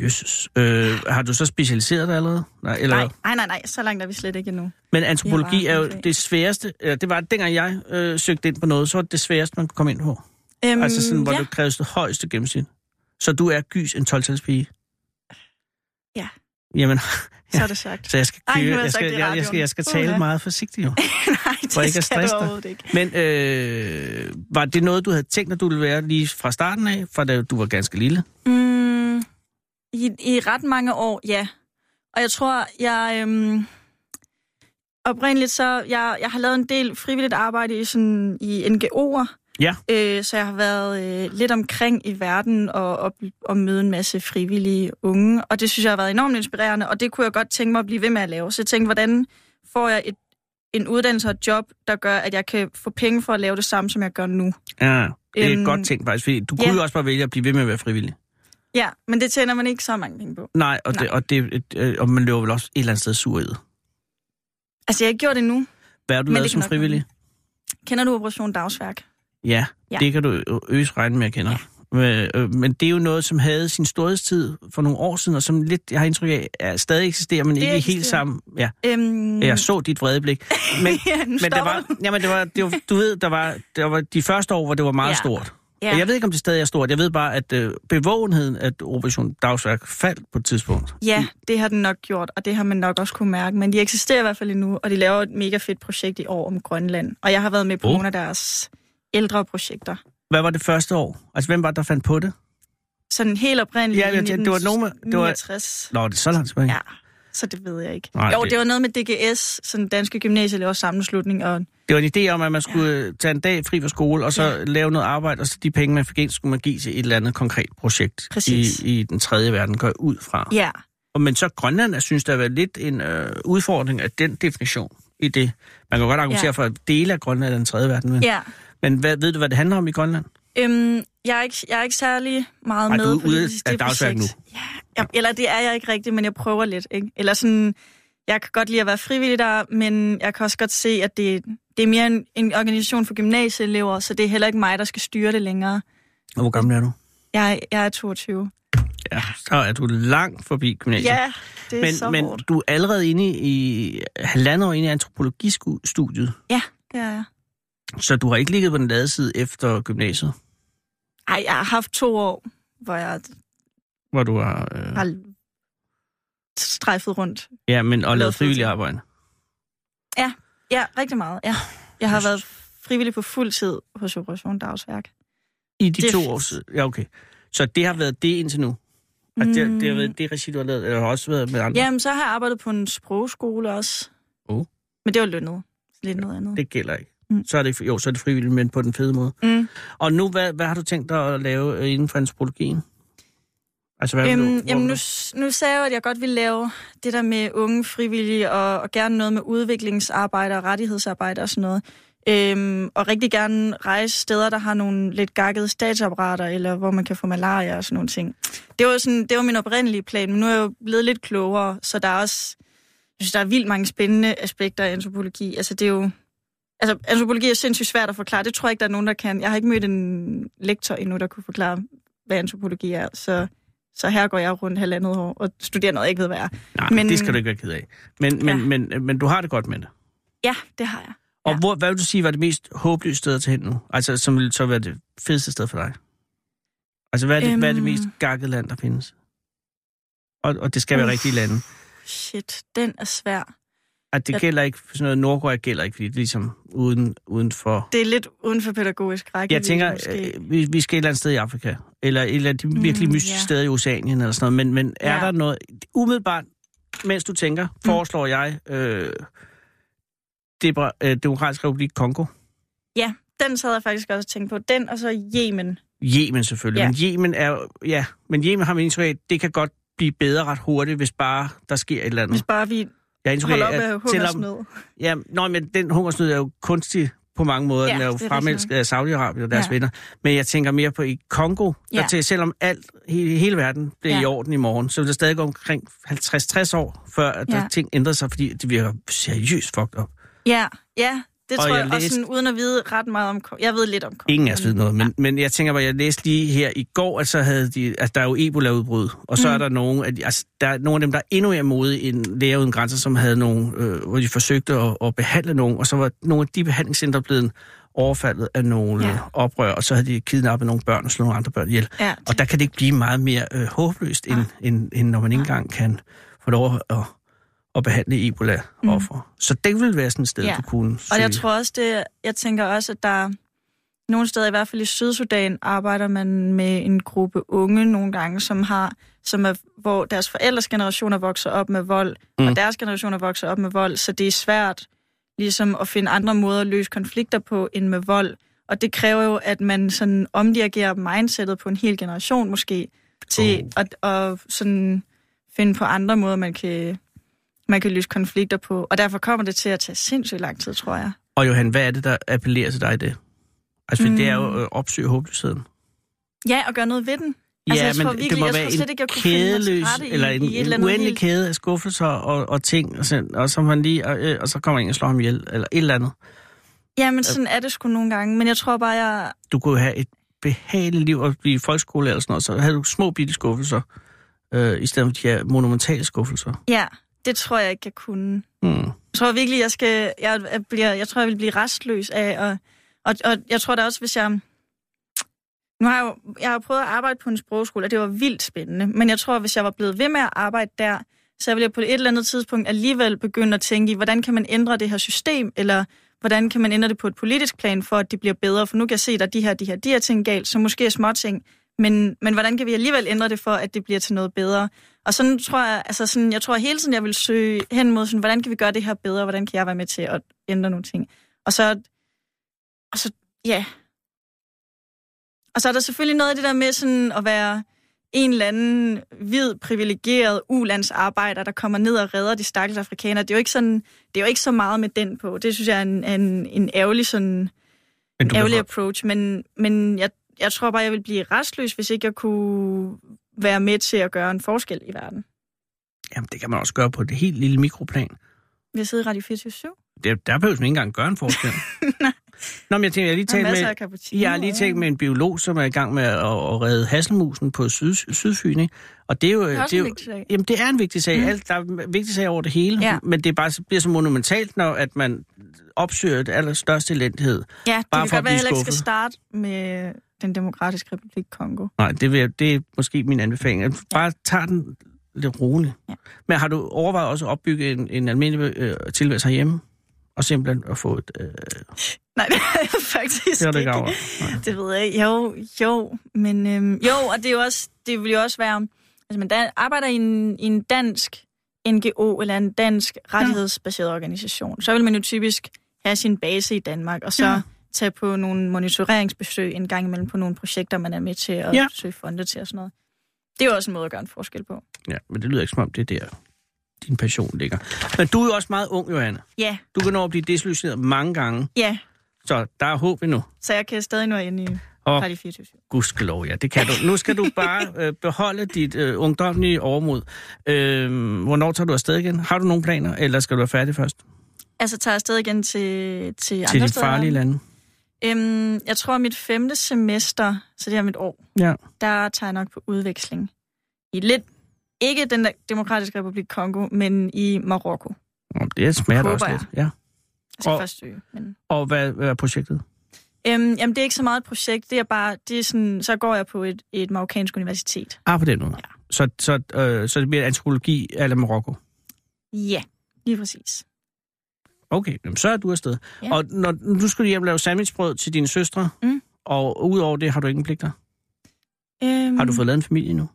Jesus. Øh, har du så specialiseret dig allerede? Nej, eller? Nej, nej, nej, nej, så langt er vi slet ikke endnu. Men antropologi er jo det sværeste. Eller det var, dengang jeg øh, søgte ind på noget, så var det det sværeste, man kunne komme ind på. Øhm, Altså sådan, hvor ja. det kræves det højeste gennemsnit. Så du er gys en 12 pige? Ja. Jamen, så er det sagt. så jeg skal, Ej, købe, har jeg jeg, skal, jeg, jeg, skal, jeg skal tale Uha. meget forsigtigt jo. nej, det For ikke at stresse dig. overhovedet ikke. Men øh, var det noget, du havde tænkt, at du ville være lige fra starten af, fra da du var ganske lille? Mm, i, I ret mange år, ja. Og jeg tror, jeg... Øhm, oprindeligt så... Jeg, jeg har lavet en del frivilligt arbejde i, sådan, i NGO'er. Ja. Øh, så jeg har været øh, lidt omkring i verden og, og, og møde en masse frivillige unge. Og det synes jeg har været enormt inspirerende, og det kunne jeg godt tænke mig at blive ved med at lave. Så jeg tænkte, hvordan får jeg et, en uddannelse og et job, der gør, at jeg kan få penge for at lave det samme, som jeg gør nu? Ja, det er Øhm, øhm, godt tænkt faktisk, fordi du kunne ja. jo også bare vælge at blive ved med at være frivillig. Ja, men det tjener man ikke så mange penge på. Nej, og, Nej. Det, og, det, øh, og man løber vel også et eller andet sted sur det. Altså, jeg har ikke gjort det nu. Hvad har du Men lavet som frivillig? Kender du Operation Dagsværk? Ja, Ja. ja, det kan du øs regne med, at kender. Men, øh, men det er jo noget, som havde sin storhedstid for nogle år siden, og som lidt, jeg har indtryk af, er stadig eksisterer, men Det ikke eksisterer. helt sammen. Ja, Øhm, jeg så dit vrede blik. Men, ja, men det stopper var, jamen det var, det var, du ved, der var, der var de første år, hvor det var meget Ja. stort. Ja. Jeg ved ikke, om det stadig er stort. Jeg ved bare, at øh, bevågenheden af Operation Dagsværk faldt på et tidspunkt. Ja, det har den nok gjort, og det har man nok også kunne mærke. Men de eksisterer i hvert fald endnu, og de laver et mega fedt projekt i år om Grønland. Og jeg har været med på Oh. nogle af deres ældre projekter. Hvad var det første år? Altså, hvem var det, der fandt på det? Sådan helt oprindeligt Ja, jeg tænkte, det var nogen det var- 69. Nå, det er så langt tilbage. Ja, så det ved jeg ikke. Nej, jo, det- det var noget med DGS, sådan Danske Gymnasieelevers Sammenslutning, og Det var en idé om, at man skulle ja. tage en dag fri fra skole, og så Ja. lave noget arbejde, og så de penge, man fik ind, skulle man give til et eller andet konkret projekt Præcis. i, i den tredje verden, går ud fra. ja, Og, men så Grønland, jeg synes, der har været lidt en øh, udfordring af den definition i det. Man kan godt argumentere ja. for, at dele af Grønland er den tredje verden. Men, ja. men hvad, ved du, hvad det handler om i Grønland? Øhm, jeg, er ikke, jeg er ikke særlig meget Ej, med du er på ude det, af dagsværk projekt. Ja, jeg, eller det er jeg ikke rigtigt, men jeg prøver lidt. Ikke? Eller sådan, jeg kan godt lide at være frivillig der, men jeg kan også godt se, at det, det er mere en, en organisation for gymnasieelever, så det er heller ikke mig, der skal styre det længere. Og hvor gammel er du? Jeg, jeg er 22. Ja, så er du langt forbi gymnasiet. Ja, det er men, så men hårdt. du er allerede inde i halvandet år inde i antropologistudiet, Ja, det er jeg. Så du har ikke ligget på den lade side efter gymnasiet, Ej, jeg har haft to år, hvor jeg hvor du har... Øh... har strejfet rundt. Ja, men og Lavet frivillig arbejde. Ja, rigtig meget, ja. Jeg har været frivillig på fuld tid hos Operation Dagsværk. I de Det to år? Ja, okay. Så det har været det indtil nu? Og det, det har været det regi, du har lavet, eller har også været med andre? Jamen, så har jeg arbejdet på en sprogskole også. Oh. Men det var lønnet. Lidt noget andet. Det gælder ikke. Mm. Så er det, jo, så er det frivilligt, men på den fede måde. Mm. Og nu, hvad, hvad har du tænkt dig at lave øh, inden for antropologien? Altså, hvad du, Øhm, hvor jamen, nu, du? nu sagde jeg jo, at jeg godt ville lave det der med unge frivillige, og, og gerne noget med udviklingsarbejde og rettighedsarbejde og sådan noget. Øhm, og rigtig gerne rejse steder, der har nogle lidt gakkede statsapparater, eller hvor man kan få malaria og sådan nogle ting. Det var, sådan, det var min oprindelige plan, men nu er jeg jo blevet lidt klogere, så der er også... Jeg synes, der er vildt mange spændende aspekter af antropologi. Altså, det er jo... Altså, antropologi er sindssygt svært at forklare. Det tror jeg ikke, der er nogen, der kan. Jeg har ikke mødt en lektor endnu, der kunne forklare, hvad antropologi er. Så, så her går jeg rundt halvandet år og studerer noget, jeg ikke ved, hvad er. Nej, men... det skal du ikke være ked af. Men, men, Ja. men, men, men du har det godt med det. Ja, det har jeg. Og Ja. hvor, hvad vil du sige var det mest håbløse sted at tage hen nu? Altså, som ville så være det fedeste sted for dig? Altså, hvad er det, øhm... hvad er det Øhm. mest gakkede land, der findes? Og, og det skal være Uff. rigtige lande. Shit, den er svær. At det gælder ikke, sådan noget Nordkorea gælder ikke, fordi det er ligesom uden, uden for... Det er lidt uden for pædagogisk række. Jeg tænker, øh, vi, vi skal et eller andet sted i Afrika, eller et eller andet de virkelig Mm, mystiske ja. steder i Oceanien, eller sådan noget. Men, men er Ja. der noget... Umiddelbart, mens du tænker, foreslår jeg øh, Debra, øh, Demokratisk Republik Kongo. Ja, den sad jeg faktisk også og tænkt på. Den og så Yemen. Yemen selvfølgelig. Ja. Men Yemen er ja, men Yemen har man indtryk det kan godt blive bedre ret hurtigt, hvis bare der sker et eller andet. Hvis bare vi Jeg har indtryk holder op med hungersnød. ja, nå, men den hungersnød er jo kunstig på mange måder. Ja, den er jo er fremelsket af Saudi-Arabien og deres Ja. venner. Men jeg tænker mere på i Kongo, der Ja. til, selvom alt, hele, hele verden bliver ja. i orden i morgen, så vil det stadig gå omkring 50-60 år, før at der Ja. ting ændrer sig, fordi det virker seriøst fucked up. Ja, ja. Det Og tror jeg jeg, også læste- sådan, uden at vide ret meget om Kongo. Jeg ved lidt om Kongo. Ingen af os ved noget, men, men jeg tænker bare, jeg læste lige her i går, at så havde de, at der er jo Ebola-udbrud, og så mm. er der nogle af, de, altså, der er nogle af dem, der er endnu mere modige end Læger Uden Grænser, som havde nogle, øh, hvor de forsøgte at, at behandle nogen, og så var nogle af de behandlingscentre blevet overfaldet af nogle Ja. ja. oprør, og så havde de kidnappet nogle børn og slået nogle andre børn ihjel. Ja, Og der kan det ikke blive meget mere øh, håbløst, end, end, end når man ikke engang kan få lov at, at behandle Ebola-offer. Mm. Så det ville være sådan et sted, Ja. du kunne Og jeg søge. tror også, det, jeg tænker også, at der nogle steder, i hvert fald i Sydsudan, arbejder man med en gruppe unge nogle gange, som har, som er, hvor deres forældres generationer vokser op med vold. Mm. og deres generationer vokser op med vold, så det er svært ligesom at finde andre måder at løse konflikter på end med vold. Og det kræver jo, at man sådan omdirigerer mindsetet på en hel generation måske, til Oh. at, at sådan finde på andre måder, man kan, man kan løse konflikter på. Og derfor kommer det til at tage sindssygt lang tid, tror jeg. Og Johan, hvad er det, der appellerer til dig i det? Altså, mm. det er jo Mm. øh, opsøge håbløsheden. Ja, og gøre noget ved den. Ja, Altså, jeg tror men virkelig- det må jeg være tror slet en ikke, jeg kunne kædeløs, eller en, eller en andet uendelig helt- kæde af skuffelser og, og ting, og så, og så man lige, og, øh, og så kommer en og slår ham ihjel, eller et eller andet. Ja, men sådan er det sgu nogle gange. Men jeg tror bare, jeg... Du kunne have et behageligt liv og blive folkeskole eller sådan noget, så havde du små bitte skuffelser, øh, i stedet for de her monumentale skuffelser. Ja, det tror jeg ikke, jeg kunne. Hmm. Jeg tror virkelig, jeg skal... Jeg, jeg, bliver, jeg tror, jeg vil blive restløs af... Og, og, og jeg tror da også, hvis jeg... Nu har jeg jo jeg har prøvet at arbejde på en sprogskole, og det var vildt spændende. Men jeg tror, hvis jeg var blevet ved med at arbejde der, så ville jeg på et eller andet tidspunkt alligevel begynde at tænke i, hvordan kan man ændre det her system, eller hvordan kan man ændre det på et politisk plan, for at det bliver bedre? For nu kan jeg se, at der er de her, de her, de her ting galt, så måske er små ting. Men, men hvordan kan vi alligevel ændre det for, at det bliver til noget bedre? Og sådan tror jeg, altså sådan, jeg tror hele tiden, jeg vil søge hen mod, sådan, hvordan kan vi gøre det her bedre? Hvordan kan jeg være med til at ændre nogle ting? Og så, og så ja. Og så er der selvfølgelig noget af det der med sådan at være en eller anden hvid, privilegeret ulandsarbejder, der kommer ned og redder de stakkels afrikanere. Det er jo ikke, sådan, det er jo ikke så meget med den på. Det synes jeg er en, en, en ærgerlig, sådan, Men ærgerlig approach. Men, men jeg, jeg tror bare, jeg vil blive restløs, hvis ikke jeg kunne være med til at gøre en forskel i verden. jamen, det kan man også gøre på et helt lille mikroplan. Vi har siddet i Radio 24 Det, der behøver man ikke engang gøre en forskel. Nå, men jeg tænker, jeg har lige er talt med. Jeg har lige talt med en biolog, som er i gang med at, at redde hasselmusen på syd, Sydfyn. Ikke? Og det er jo... Det er det en jo, vigtig sag. Jamen, det er en vigtig sag. Mm. Alt, der er vigtig sag over det hele. Ja. Men det er bare, bliver så monumentalt, når at man opsøger det allerstørste elendighed. Ja, det Bare kan for godt at være, at jeg ikke skal starte med den demokratiske republik Kongo. Nej, det, vil, det er måske min anbefaling. Bare tager den lidt roligt. Ja. Men har du overvejet også at opbygge en, en almindelig øh, tilværelse herhjemme? Og simpelthen at få et... Øh, Nej, det er jeg faktisk det har du ikke. Nej. Det ved jeg ikke. Jo, jo, men øhm, jo, og det, er jo også, det vil jo også være, altså man dan- arbejder i en, i en dansk NGO eller en dansk rettighedsbaseret organisation, så vil man jo typisk have sin base i Danmark, og så Ja. ja. tage på nogle monitoreringsbesøg en gang imellem på nogle projekter, man er med til at Ja. ja. søge fonde til og sådan noget. Det er jo også en måde at gøre en forskel på. Ja, men det lyder ikke som om, det er der, din passion ligger. Men du er jo også meget ung, Johanne. Ja, Du kan nå at blive desillusioneret mange gange, ja. så der er håb endnu. Så jeg kan stadig nå ind i Og Radio 24 gudskelov, ja, det kan du. Nu skal du bare øh, beholde dit øh, ungdomlige overmod. Øh, hvornår tager du afsted igen? Har du nogle planer, eller skal du være færdig først? Altså tager jeg afsted igen til, til, Til andre de steder i farlige lande? Øhm, jeg tror, mit femte semester, så det er mit år, Ja. der tager jeg nok på udveksling. I lidt, ikke den der demokratiske republik Kongo, men i Marokko. Det smager også lidt. Ja. Jeg skal Og- først søge. Men... Og hvad, hvad er projektet? Øhm, jamen, det er ikke så meget et projekt. Det er bare, det er sådan, så går jeg på et, et marokkansk universitet. Ah, på den måde. Ja. Så, så, øh, så det bliver antropologi eller Marokko? Ja, lige præcis. Okay, jamen, så er du afsted. Ja. Og når du skulle hjem og lave sandwichbrød til dine søstre, Mm. og udover det har du ingen pligter? Øhm, Har du fået lavet en familie nu?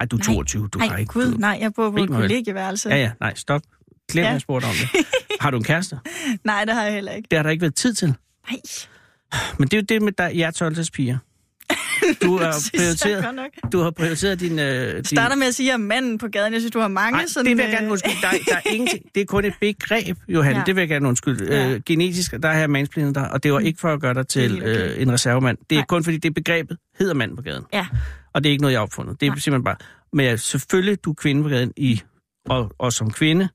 Ej, du er Nej. 22, du Nej, har ikke gud, nej, jeg bor på et kollegieværelse. Ja, ja, nej, stop. Glem, ja. Ja. jeg spurgte om det. Har du en kæreste? Nej, det har jeg heller ikke. Det har der ikke været tid til. Nej, Men det er jo det med dig, jer 12 piger. Du har prioriteret, du har prioriteret din... Øh, din... starter med at sige, at manden på gaden, jeg synes, du har mange Ej, sådan... det vil jeg gerne øh, undskylde. Der, der er ingenting. Det er kun et begreb, Johan. Ja. Det vil jeg gerne undskylde. Ja. Øh, genetisk, der har jeg mansplanet dig, og det var ikke for at gøre dig til er øh, en reservemand. Det er Nej. kun fordi, det begrebet hedder mand på gaden. Ja, Og det er ikke noget, jeg har opfundet. Det er Nej. simpelthen bare... Men ja, selvfølgelig, du er kvinde på gaden, i, og, og som kvinde,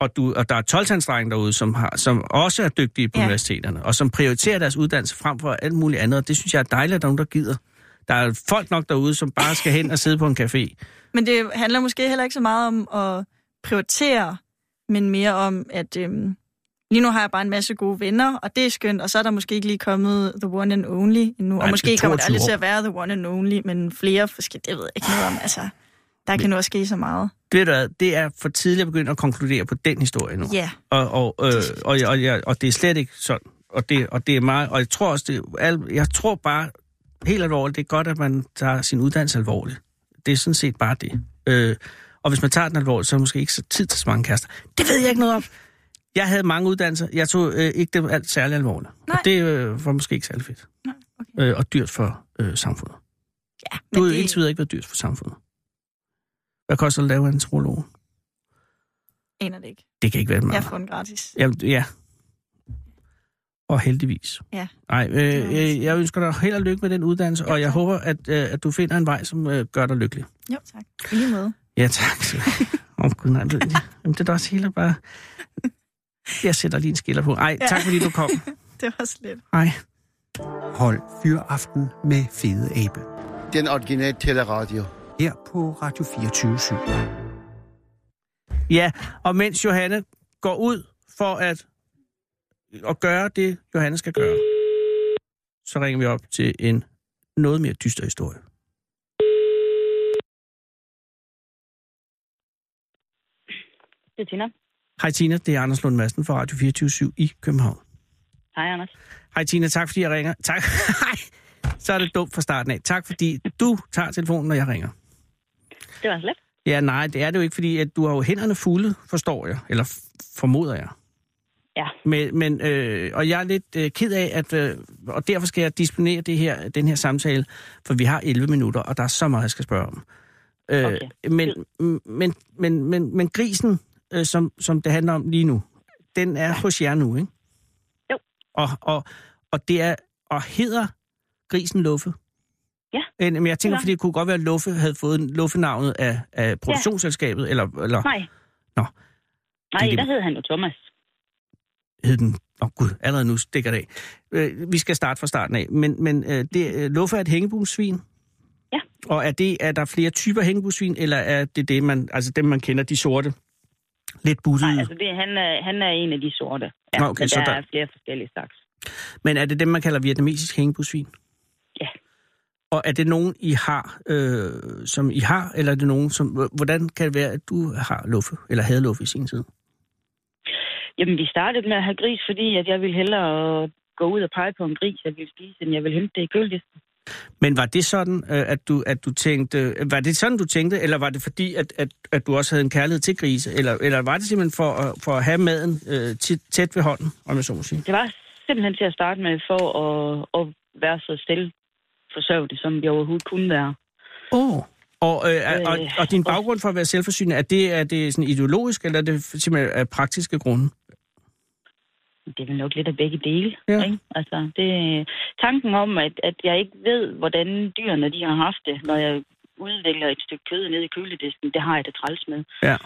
og, du, og der er 12 derude, som, har, som også er dygtige på ja. Universiteterne, og som prioriterer deres uddannelse frem for alt muligt andet. Og det synes jeg er dejligt, at der er nogen, der gider. Der er folk nok derude, som bare skal hen og sidde på en café. men det handler måske heller ikke så meget om at prioritere, men mere om, at øhm, lige nu har jeg bare en masse gode venner, og det er skønt, og så er der måske ikke lige kommet the one and only endnu. Nej, og måske er kommer det 22 aldrig til at være the one and only, men flere forskellige, det ved jeg ikke noget om. Altså, der kan nu også ske så meget. Ved du det er for tidligt at begynde at konkludere på den historie nu. Ja, Og, og, øh, og, og, og, og det er slet ikke sådan. Og det, og det er meget, og jeg tror også, det, al- jeg tror bare helt alvorligt, det er godt, at man tager sin uddannelse alvorligt. Det er sådan set bare det. Øh, og hvis man tager den alvorligt, så er der måske ikke så tid til så mange kærester. Det ved jeg ikke noget om. Jeg havde mange uddannelser. Jeg tog øh, ikke det alt særlig alvorligt. Nej. Og det øh, var måske ikke særlig fedt. Nej, okay. Øh, og dyrt for øh, samfundet. ja Du har men jo det, indtil videre ikke været dyrt for samfundet. Hvad koster det at lave en antropolog? aner det ikke. Det kan ikke være meget. Jeg får den gratis. Ja, ja. Og heldigvis. Ja. Nej, øh, øh, jeg ønsker dig held og lykke med den uddannelse, Ja, og jeg tak. håber, at, øh, at du finder en vej, som øh, gør dig lykkelig. Jo, tak. I lige måde. Ja, tak. Åh, oh, gud, nej. Det, jamen, det er da også hele bare... Jeg sætter lige en skiller på. Ej, Ja. tak fordi du kom. Det var slet. Hej. Hold Fyraften med Fede Abe. Den originale teleradio. Her på Radio 24 Ja, og mens Johanne går ud for at, at gøre det, Johanne skal gøre, så ringer vi op til en noget mere dyster historie. Det er Tina. Hej Tina, det er Anders Lund Madsen fra Radio 24 i København. Hej, Anders. Hej Tina, tak fordi jeg ringer. Tak. Hej. Så er det dumt fra starten af. Tak fordi du tager telefonen, når jeg ringer. Det var slet. Ja, nej, det er det jo ikke, fordi at du har jo hænderne fulde, forstår jeg. Eller formoder jeg. Ja. Men, men øh, og jeg er lidt øh, ked af, at, øh, og derfor skal jeg disponere det her, den her samtale, for vi har 11 minutter, og der er så meget, jeg skal spørge om. Øh, Okay. men, men, men, men, men grisen, øh, som, som det handler om lige nu, den er hos jer nu, ikke? Jo. Og, og, og det er, og hedder grisen Luffe? Ja. Øh, Men jeg tænker, Ja. fordi det kunne godt være, at Luffe havde fået Luffe-navnet af, af produktionsselskabet, eller, eller Nej. Nå. Nej, Det er der hed han jo Thomas. hed den... Åh oh, gud, allerede nu stikker det af. Øh, vi skal starte fra starten af. Men, men øh, det, øh, Luffe er et hængebusvin? Ja. Og er, det, er der flere typer hængebusvin, eller er det, det man, altså dem, man kender, de sorte? Lidt buttede. Nej, altså det, han, er, han er en af de sorte. Ja, Nå, okay, men så der, der- er flere forskellige slags. Men er det dem, man kalder vietnamesisk hængebusvin? Og er det nogen, I har, øh, som I har, eller er det nogen, som... Hvordan kan det være, at du har Luffe, eller havde Luffe i sin tid? Jamen, vi startede med at have gris, fordi at jeg ville hellere gå ud og pege på en gris, jeg ville spise, end jeg ville hente det i køledisken. Men var det sådan, øh, at du, at du tænkte, var det sådan, du tænkte, eller var det fordi, at, at, at du også havde en kærlighed til grise, eller, eller var det simpelthen for, at- for at have maden øh, tæt, tæt ved hånden, om jeg så må sige? Det var simpelthen til at starte med for at, at være så selvforsørgende, som vi overhovedet kunne være. Åh, oh, Og, øh, og, Øh, og din baggrund for at være selvforsynende, er det, er det sådan ideologisk, eller er det simpelthen af praktiske grunde? Det er vel nok lidt af begge dele. Ja. Ikke? Altså, det, tanken om, at, at jeg ikke ved, hvordan dyrene de har haft det, når jeg udvikler et stykke kød ned i køledisken, det har jeg det træls med. Ja.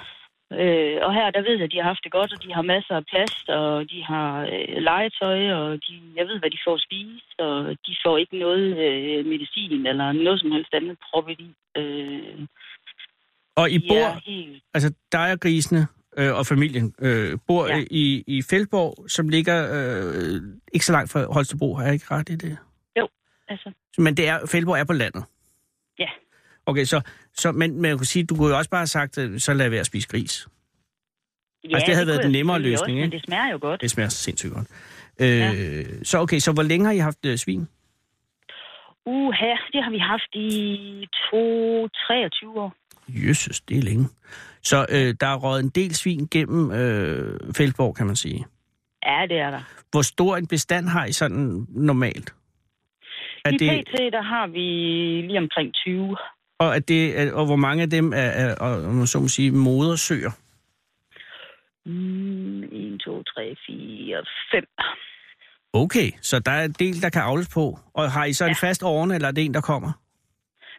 Øh, og her, der ved jeg, at de har haft det godt, og de har masser af plast, og de har øh, legetøj, og de, jeg ved, hvad de får at spise, og de får ikke noget øh, medicin eller noget som helst andet proppet i. Øh, Og I bor, helt... altså dig og grisene øh, og familien, øh, bor Ja. i, i Feldborg, som ligger øh, ikke så langt fra Holstebro, har jeg ikke ret i det? Altså, Men det er, Feldborg er på landet? Ja. Okay, så, så men, men jeg kunne sige, du kunne jo også bare have sagt, øh, så lad være at spise gris. ja, Altså, det havde været kunne den nemmere løsning, også, Men ikke? det smager jo godt. Det smager sindssygt godt. Øh, ja. Så okay, så hvor længe har I haft øh, svin? Uh, her, det har vi haft i to, 23 år. Jesus, det er længe. Så øh, der er røget en del svin gennem øh, Feldborg, kan man sige. Ja, det er der. Hvor stor en bestand har I sådan normalt? Er I det, PT, der har vi lige omkring 20. og, er det, og hvor mange af dem er, er og, så må sige, modersøer? Mm, 1, 2, 3, 4, 5. Okay, så der er en del, der kan avles på. Og har I så en Ja. fast ovne, eller er det en, der kommer?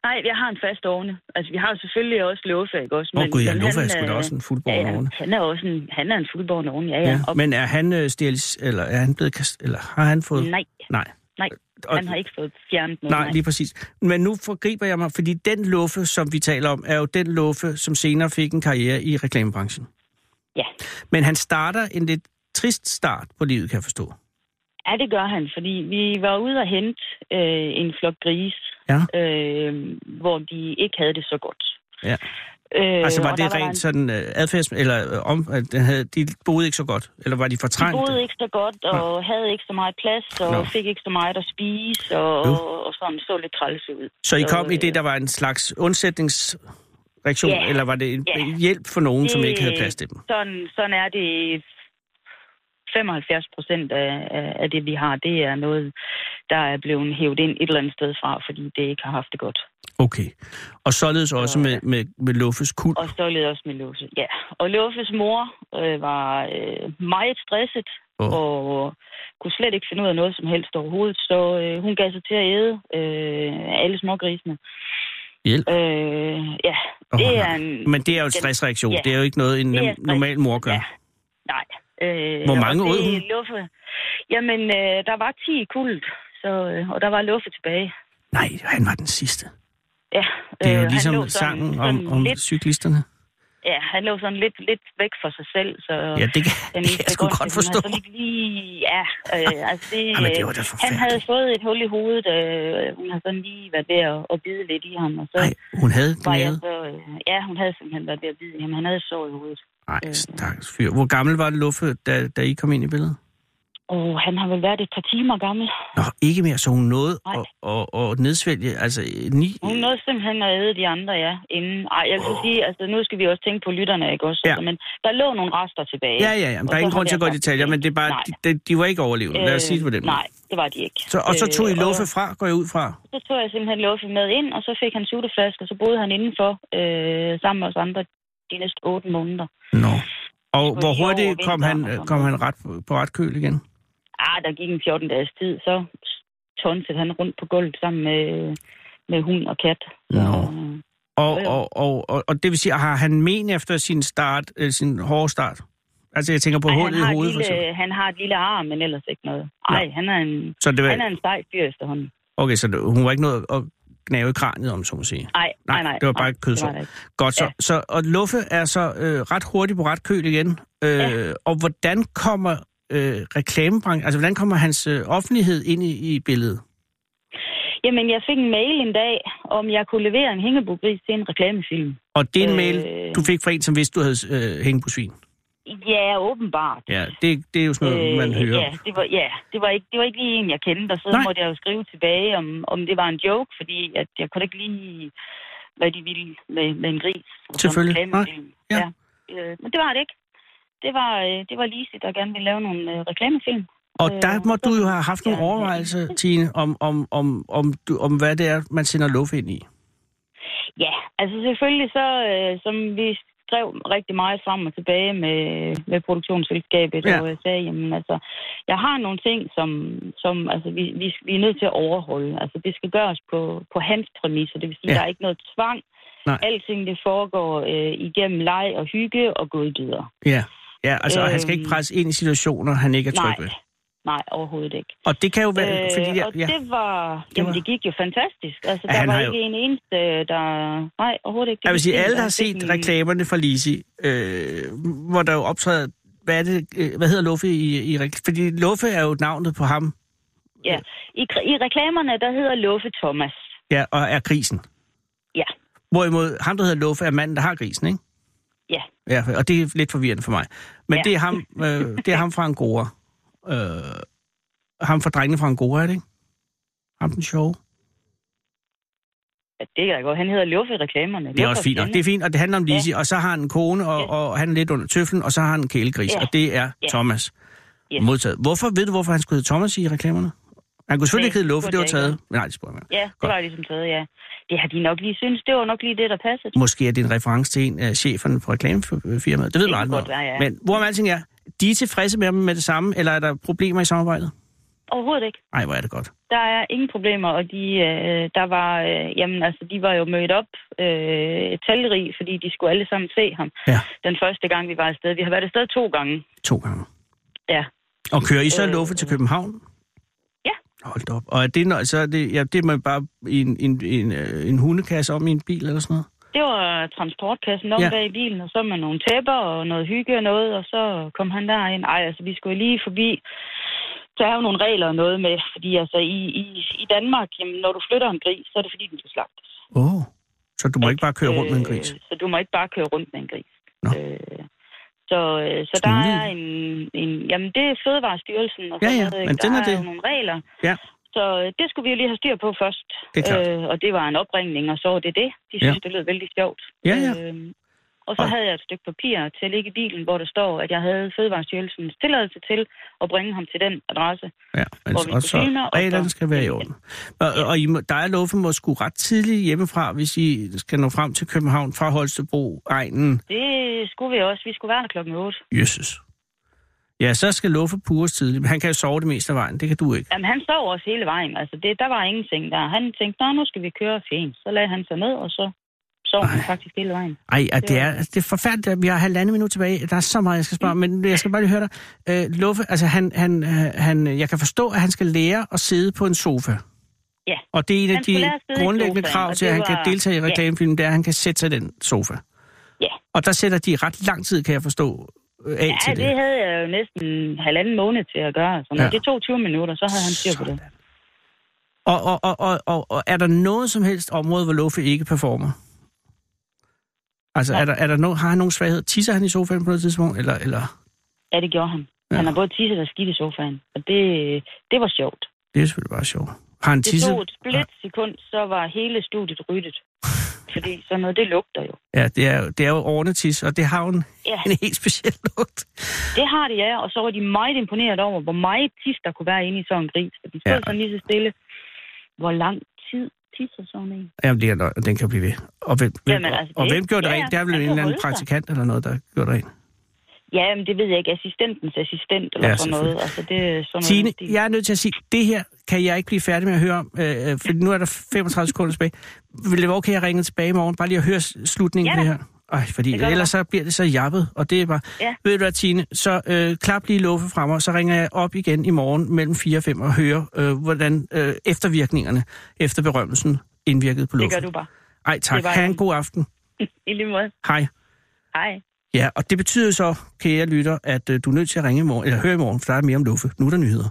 Nej, jeg har en fast ovne. Altså, vi har jo selvfølgelig også Luffe, ikke også? Åh oh, gud, ja, men Luffa er sgu da også en ja, fuldborgen ja, ovne. han er også en, han er en fuldborgen ovne, ja, ja. Ja. Og, Men er han øh, sterilis, eller er han blevet kast, eller har han fået... nej, Nej. nej, Og- han har ikke fået fjernet noget. Nej, lige præcis. Men nu forgriber jeg mig, fordi den luffe, som vi taler om, er jo den luffe, som senere fik en karriere i reklamebranchen. Ja. Men han starter en lidt trist start på livet, kan jeg forstå. Ja, det gør han, fordi vi var ude og hente øh, en flok gris, Ja. øh, hvor de ikke havde det så godt. Ja. Øh, Altså var det rent en- sådan øh, adfærds... Eller øh, om, at den havde, de boede ikke så godt? Eller var de De fortrængt? boede ikke så godt, og havde ikke så meget plads, og Nå. fik ikke så meget at spise, og, Jo. og sådan så lidt træls ud. Så I Så, kom i det, øh, der var en slags undsætningsreaktion, Ja. eller var det en Ja. hjælp for nogen, som Det- ikke havde plads til dem? Sådan, sådan er det 75 procent af, af- det, vi har, det er noget, der er blevet hævet ind et eller andet sted fra, fordi det ikke har haft det godt. Okay. Og således også med, med, med Luffes kul. Og således også med Luffe. Ja, og Luffes mor øh, var øh, meget stresset, oh. og kunne slet ikke finde ud af noget som helst overhovedet, så øh, hun gav sig til at æde øh, alle smågrisene. Hjælp. Øh, ja, det er en... Men det er jo en stressreaktion. Ja. Det er jo ikke noget, en normal mor gør. Ja. Nej. Øh, Hvor mange åd hun? Luffe, jamen, øh, der var 10 i kuldet, så, øh, og der var Luffe tilbage. Nej, han var den sidste. Ja, Det er jo øh, han ligesom sådan- sangen om, sådan om lidt, cyklisterne. Ja, han lå sådan lidt, lidt væk for sig selv, så... Ja, det kan, den kan jeg sgu godt forstå. sådan ikke lige... Ja, øh, altså det... Jamen, det var da han forfærdeligt. havde fået et hul i hovedet, øh, hun har sådan lige været ved at, at bide lidt i ham, og så Nej, hun havde jeg så... Øh, ja, hun havde simpelthen været ved at bide i ham. Han havde sår i hovedet. Nej, stakkels fyr. Hvor gammel var det Luffe, da, da I kom ind i billedet? Og han har vel været et par timer gammel. Nå, ikke mere, så hun nåede at, at, at nedsvælge, altså ni... Hun nåede simpelthen at æde de andre, ja, inden. Ej, jeg vil oh. sige, altså nu skal vi også tænke på lytterne, ikke også? Ja. Altså, men der lå nogle rester tilbage. Ja, ja, ja, Og der er ingen grund til at gå i detaljer, men det er bare, nej. de, de, var ikke overlevende. Lad os sige det på den måde. Nej, det var de ikke. Så, og så tog I Øh, Luffe fra, går jeg ud fra? Og så tog jeg simpelthen Luffe med ind, og så fik han suteflaske, og så boede han indenfor øh, sammen med os andre de næste otte måneder. Nå. Og hvor hurtigt kom han, kom han ret på, på ret køl igen? Ah, der gik en 14 dages tid, så tonsede han rundt på gulvet sammen med, med hund og kat. Nå. øh, Og, og, og, og, og det vil sige, har han men efter sin start, øh, sin hårde start? Altså, jeg tænker på ej, hullet i hovedet, for eksempel. lille, han har et lille arm, men ellers ikke noget. Nej, han er en, Så det han er var, en sej fyr efterhånden. okay, så det, hun var ikke noget at gnave i kraniet om, så må sige. Nej, nej, nej. det var bare et kødsår. Godt, så, Ja. så og Luffe er så øh, ret hurtigt på ret køl igen. Øh, Ja. Og hvordan kommer øh, reklamebranchen, altså hvordan kommer hans øh, offentlighed ind i, i billedet? Jamen, jeg fik en mail en dag, om jeg kunne levere en hængebogris til en reklamefilm. Og det er en Øh. mail, du fik fra en, som vidste, du havde øh, hængt på svin. Ja, åbenbart. Ja, det, det er jo sådan noget, man hører. Øh, Ja, det var, ja det, var ikke, det var ikke lige en, jeg kendte, og så Nej. måtte jeg jo skrive tilbage, om, om det var en joke, fordi at jeg kunne ikke lige, hvad de ville med, med en gris. Selvfølgelig. reklamefilm. Nej. Ja. Øh, men det var det ikke. Det var, øh, det var Lise, der gerne ville lave nogle øh, reklamefilm. Og Øh, der må så- du jo have haft nogle Ja. overvejelser, Tine, om, om, om, om, om hvad det er, man sender luft ind i. Ja, altså selvfølgelig så, øh, som vi skrev rigtig meget frem og tilbage med, med produktionsselskabet, Ja. og jeg sagde, jamen altså, jeg har nogle ting, som, som altså, vi, vi, vi er nødt til at overholde. Altså, det skal gøres på, på hans præmisser, det vil sige, Ja. der er ikke noget tvang. Nej. Alting det foregår øh, igennem leg og hygge og goddyder. Ja. Ja, altså, øh, han skal Øhm. ikke presse ind i situationer, han ikke er tryg Nej, ved. Nej, overhovedet ikke. Og det kan jo være, øh, fordi... og Ja, det var, jamen var- det gik jo fantastisk. Altså, Ja, der var ikke en eneste, der... Nej, overhovedet ikke. Det jeg vil sige, alle, der har set en- reklamerne for Lisi, øh, hvor der jo optræder... Hvad, er det, øh, hvad hedder Luffe i, i Fordi Luffe er jo navnet på ham, Ja, i, i reklamerne, der hedder Luffe Thomas. ja, og er grisen. Ja. Hvorimod ham, der hedder Luffe, er manden, der har grisen, ikke? Ja. Ja, og det er lidt forvirrende for mig. Men. Ja. det, er ham, øh, det er ham fra Angora. Øh, ham fra drengene fra Angora, er det ikke? Ham den sjove. Ja, det kan jeg godt. Han hedder Luffe i reklamerne. Det er også fint nok. Det er fint, og det handler om Lisi, ja. og så har han en kone, og, Ja. og han er lidt under tøflen, og så har han en kælegris, Ja. og det er Ja. Thomas. Ja. Modtaget. Hvorfor, ved du, hvorfor han skulle hedde Thomas i reklamerne? Han kunne selvfølgelig ikke hedde Luffe, det var taget. Nej, det spurgte jeg. Ja, det Godt. var ligesom taget, ja. Det har de nok lige synes. Det var nok lige det, der passede. Måske er det en reference til en af cheferne på reklamefirmaet. Det ved Det man aldrig. godt være, ja. Men hvorom alting er, de er tilfredse med dem med det samme, eller er der problemer i samarbejdet? Overhovedet ikke. Nej, hvor er det godt. Der er ingen problemer, og de, øh, der var, øh, jamen, altså, de var jo mødt op øh, talrige, fordi de skulle alle sammen se ham. Ja. Den første gang, vi var afsted. Vi har været afsted to gange. To gange. Ja. Og kører I så Øh, Luffe til København? Ja. Hold op. Og er det, så er det, ja, det er man bare i en, en, en, øh, en hundekasse om i en bil eller sådan noget? Det var transportkassen om Ja. ja. bag i bilen, og så med nogle tæpper og noget hygge og noget, og så kom han derind. Ej, altså, vi skulle lige forbi. Der er jo nogle regler og noget med, fordi altså i, i, i Danmark, jamen, når du flytter en gris, så er det fordi, den skal slagtes. Åh. Oh. Så du må ikke bare køre rundt med en gris? Øh, Så du må ikke bare køre rundt med en gris. Nå. Øh, så, øh, så der er en, en... Jamen, det er Fødevarestyrelsen og Ja, sådan ja, ikke? men den der er er det. nogle regler. Ja. Så øh, det skulle vi jo lige have styr på først. Det er klart. Øh, og det var en opringning, og så var det det. De synes, Ja. det lød vældig sjovt. Ja, ja. Øh, og så Og- havde jeg et stykke papir til at ligge i bilen, hvor der står, at jeg havde Fødevarestyrelsens tilladelse til at bringe ham til den adresse. Ja, men, Hvor vi og skulle så og reglerne skal være i orden. Og, og I må, der er Luffe må sgu ret tidligt hjemmefra, hvis I skal nå frem til København fra Holstebro, egnen. Det skulle vi også. Vi skulle være der klokken 8. Jesus. Ja, så skal Luffe pures tidligt, men han kan jo sove det meste af vejen. Det kan du ikke. Jamen, han sov også hele vejen. Altså, det, der var ingenting der. Han tænkte, nå, nu skal vi køre fint. Så lagde han sig ned, og så sov han faktisk hele vejen. Ej, det, Det er, var- det er forfærdeligt. at Vi har halvandet minut tilbage. Der er så meget, jeg skal spørge, men jeg skal bare lige høre dig. Øh, Luffe, altså han, han, øh, han, jeg kan forstå, at han skal lære at sidde på en sofa. Ja. Og det er en af de grundlæggende sofaen, krav til, at han kan var- deltage i ja. reklamefilmen, det er, at han kan sætte sig i den sofa. Ja. Og der sætter de ret lang tid, kan jeg forstå, af Ja, til det det. havde jeg jo næsten halvanden måned til at gøre. Så når Ja. det tog 20 minutter, så havde han styr på det. Og, og, og, og, og, og er der noget som helst område, hvor Luffe ikke performer? Altså, Nej. er der, er der no, har han nogen svaghed? Tisser han i sofaen på noget tidspunkt? Eller, eller? Ja, det gjorde han. Ja. Ja. Han har både tisset og skidt i sofaen. Og det, det var sjovt. Det er selvfølgelig bare sjovt. Har han Det tisset? tog et split sekund, så var hele studiet ryddet. Fordi sådan noget, det lugter jo. Ja, det er, det er jo ornetis, og det har jo en, Ja, en helt speciel lugt. det har det, ja. Og så var de meget imponeret over, hvor meget tis, der kunne være inde i sådan en gris. For de stod Ja. sådan lige så stille. Hvor lang tid tisser sådan en? Jamen, det er, den kan blive ved. Og hvem, hvem, Jamen, altså, og, og det- hvem gjorde det ja, rent? Det er vel en eller anden holde sig. praktikant eller noget, der gjorde det rent. Ja, men det ved jeg ikke. Assistentens assistent eller Ja, sådan noget. Altså, det er sådan Tine, noget. stil. jeg er nødt til at sige, det her kan jeg ikke blive færdig med at høre om, øh, øh, for nu er der 35 sekunder tilbage. Vil det være okay, at jeg ringer tilbage i morgen, bare lige at høre slutningen Ja da. det her? Ej, fordi Det ellers så bliver det så jappet, og det er bare... Ja. Ved du hvad, Tine, så øh, klap lige luffe frem, og så ringer jeg op igen i morgen mellem 4 og 5 og hører, øh, hvordan øh, eftervirkningerne efter berømmelsen indvirkede på Det luften. gør du bare. Ej, tak. Det var Ha' en god aften. I lige måde. Hej. Hej. Ja, og det betyder så, kære lytter, at øh, du er nødt til at ringe i morgen, eller høre i morgen, for der er mere om luffe. Nu er der nyheder.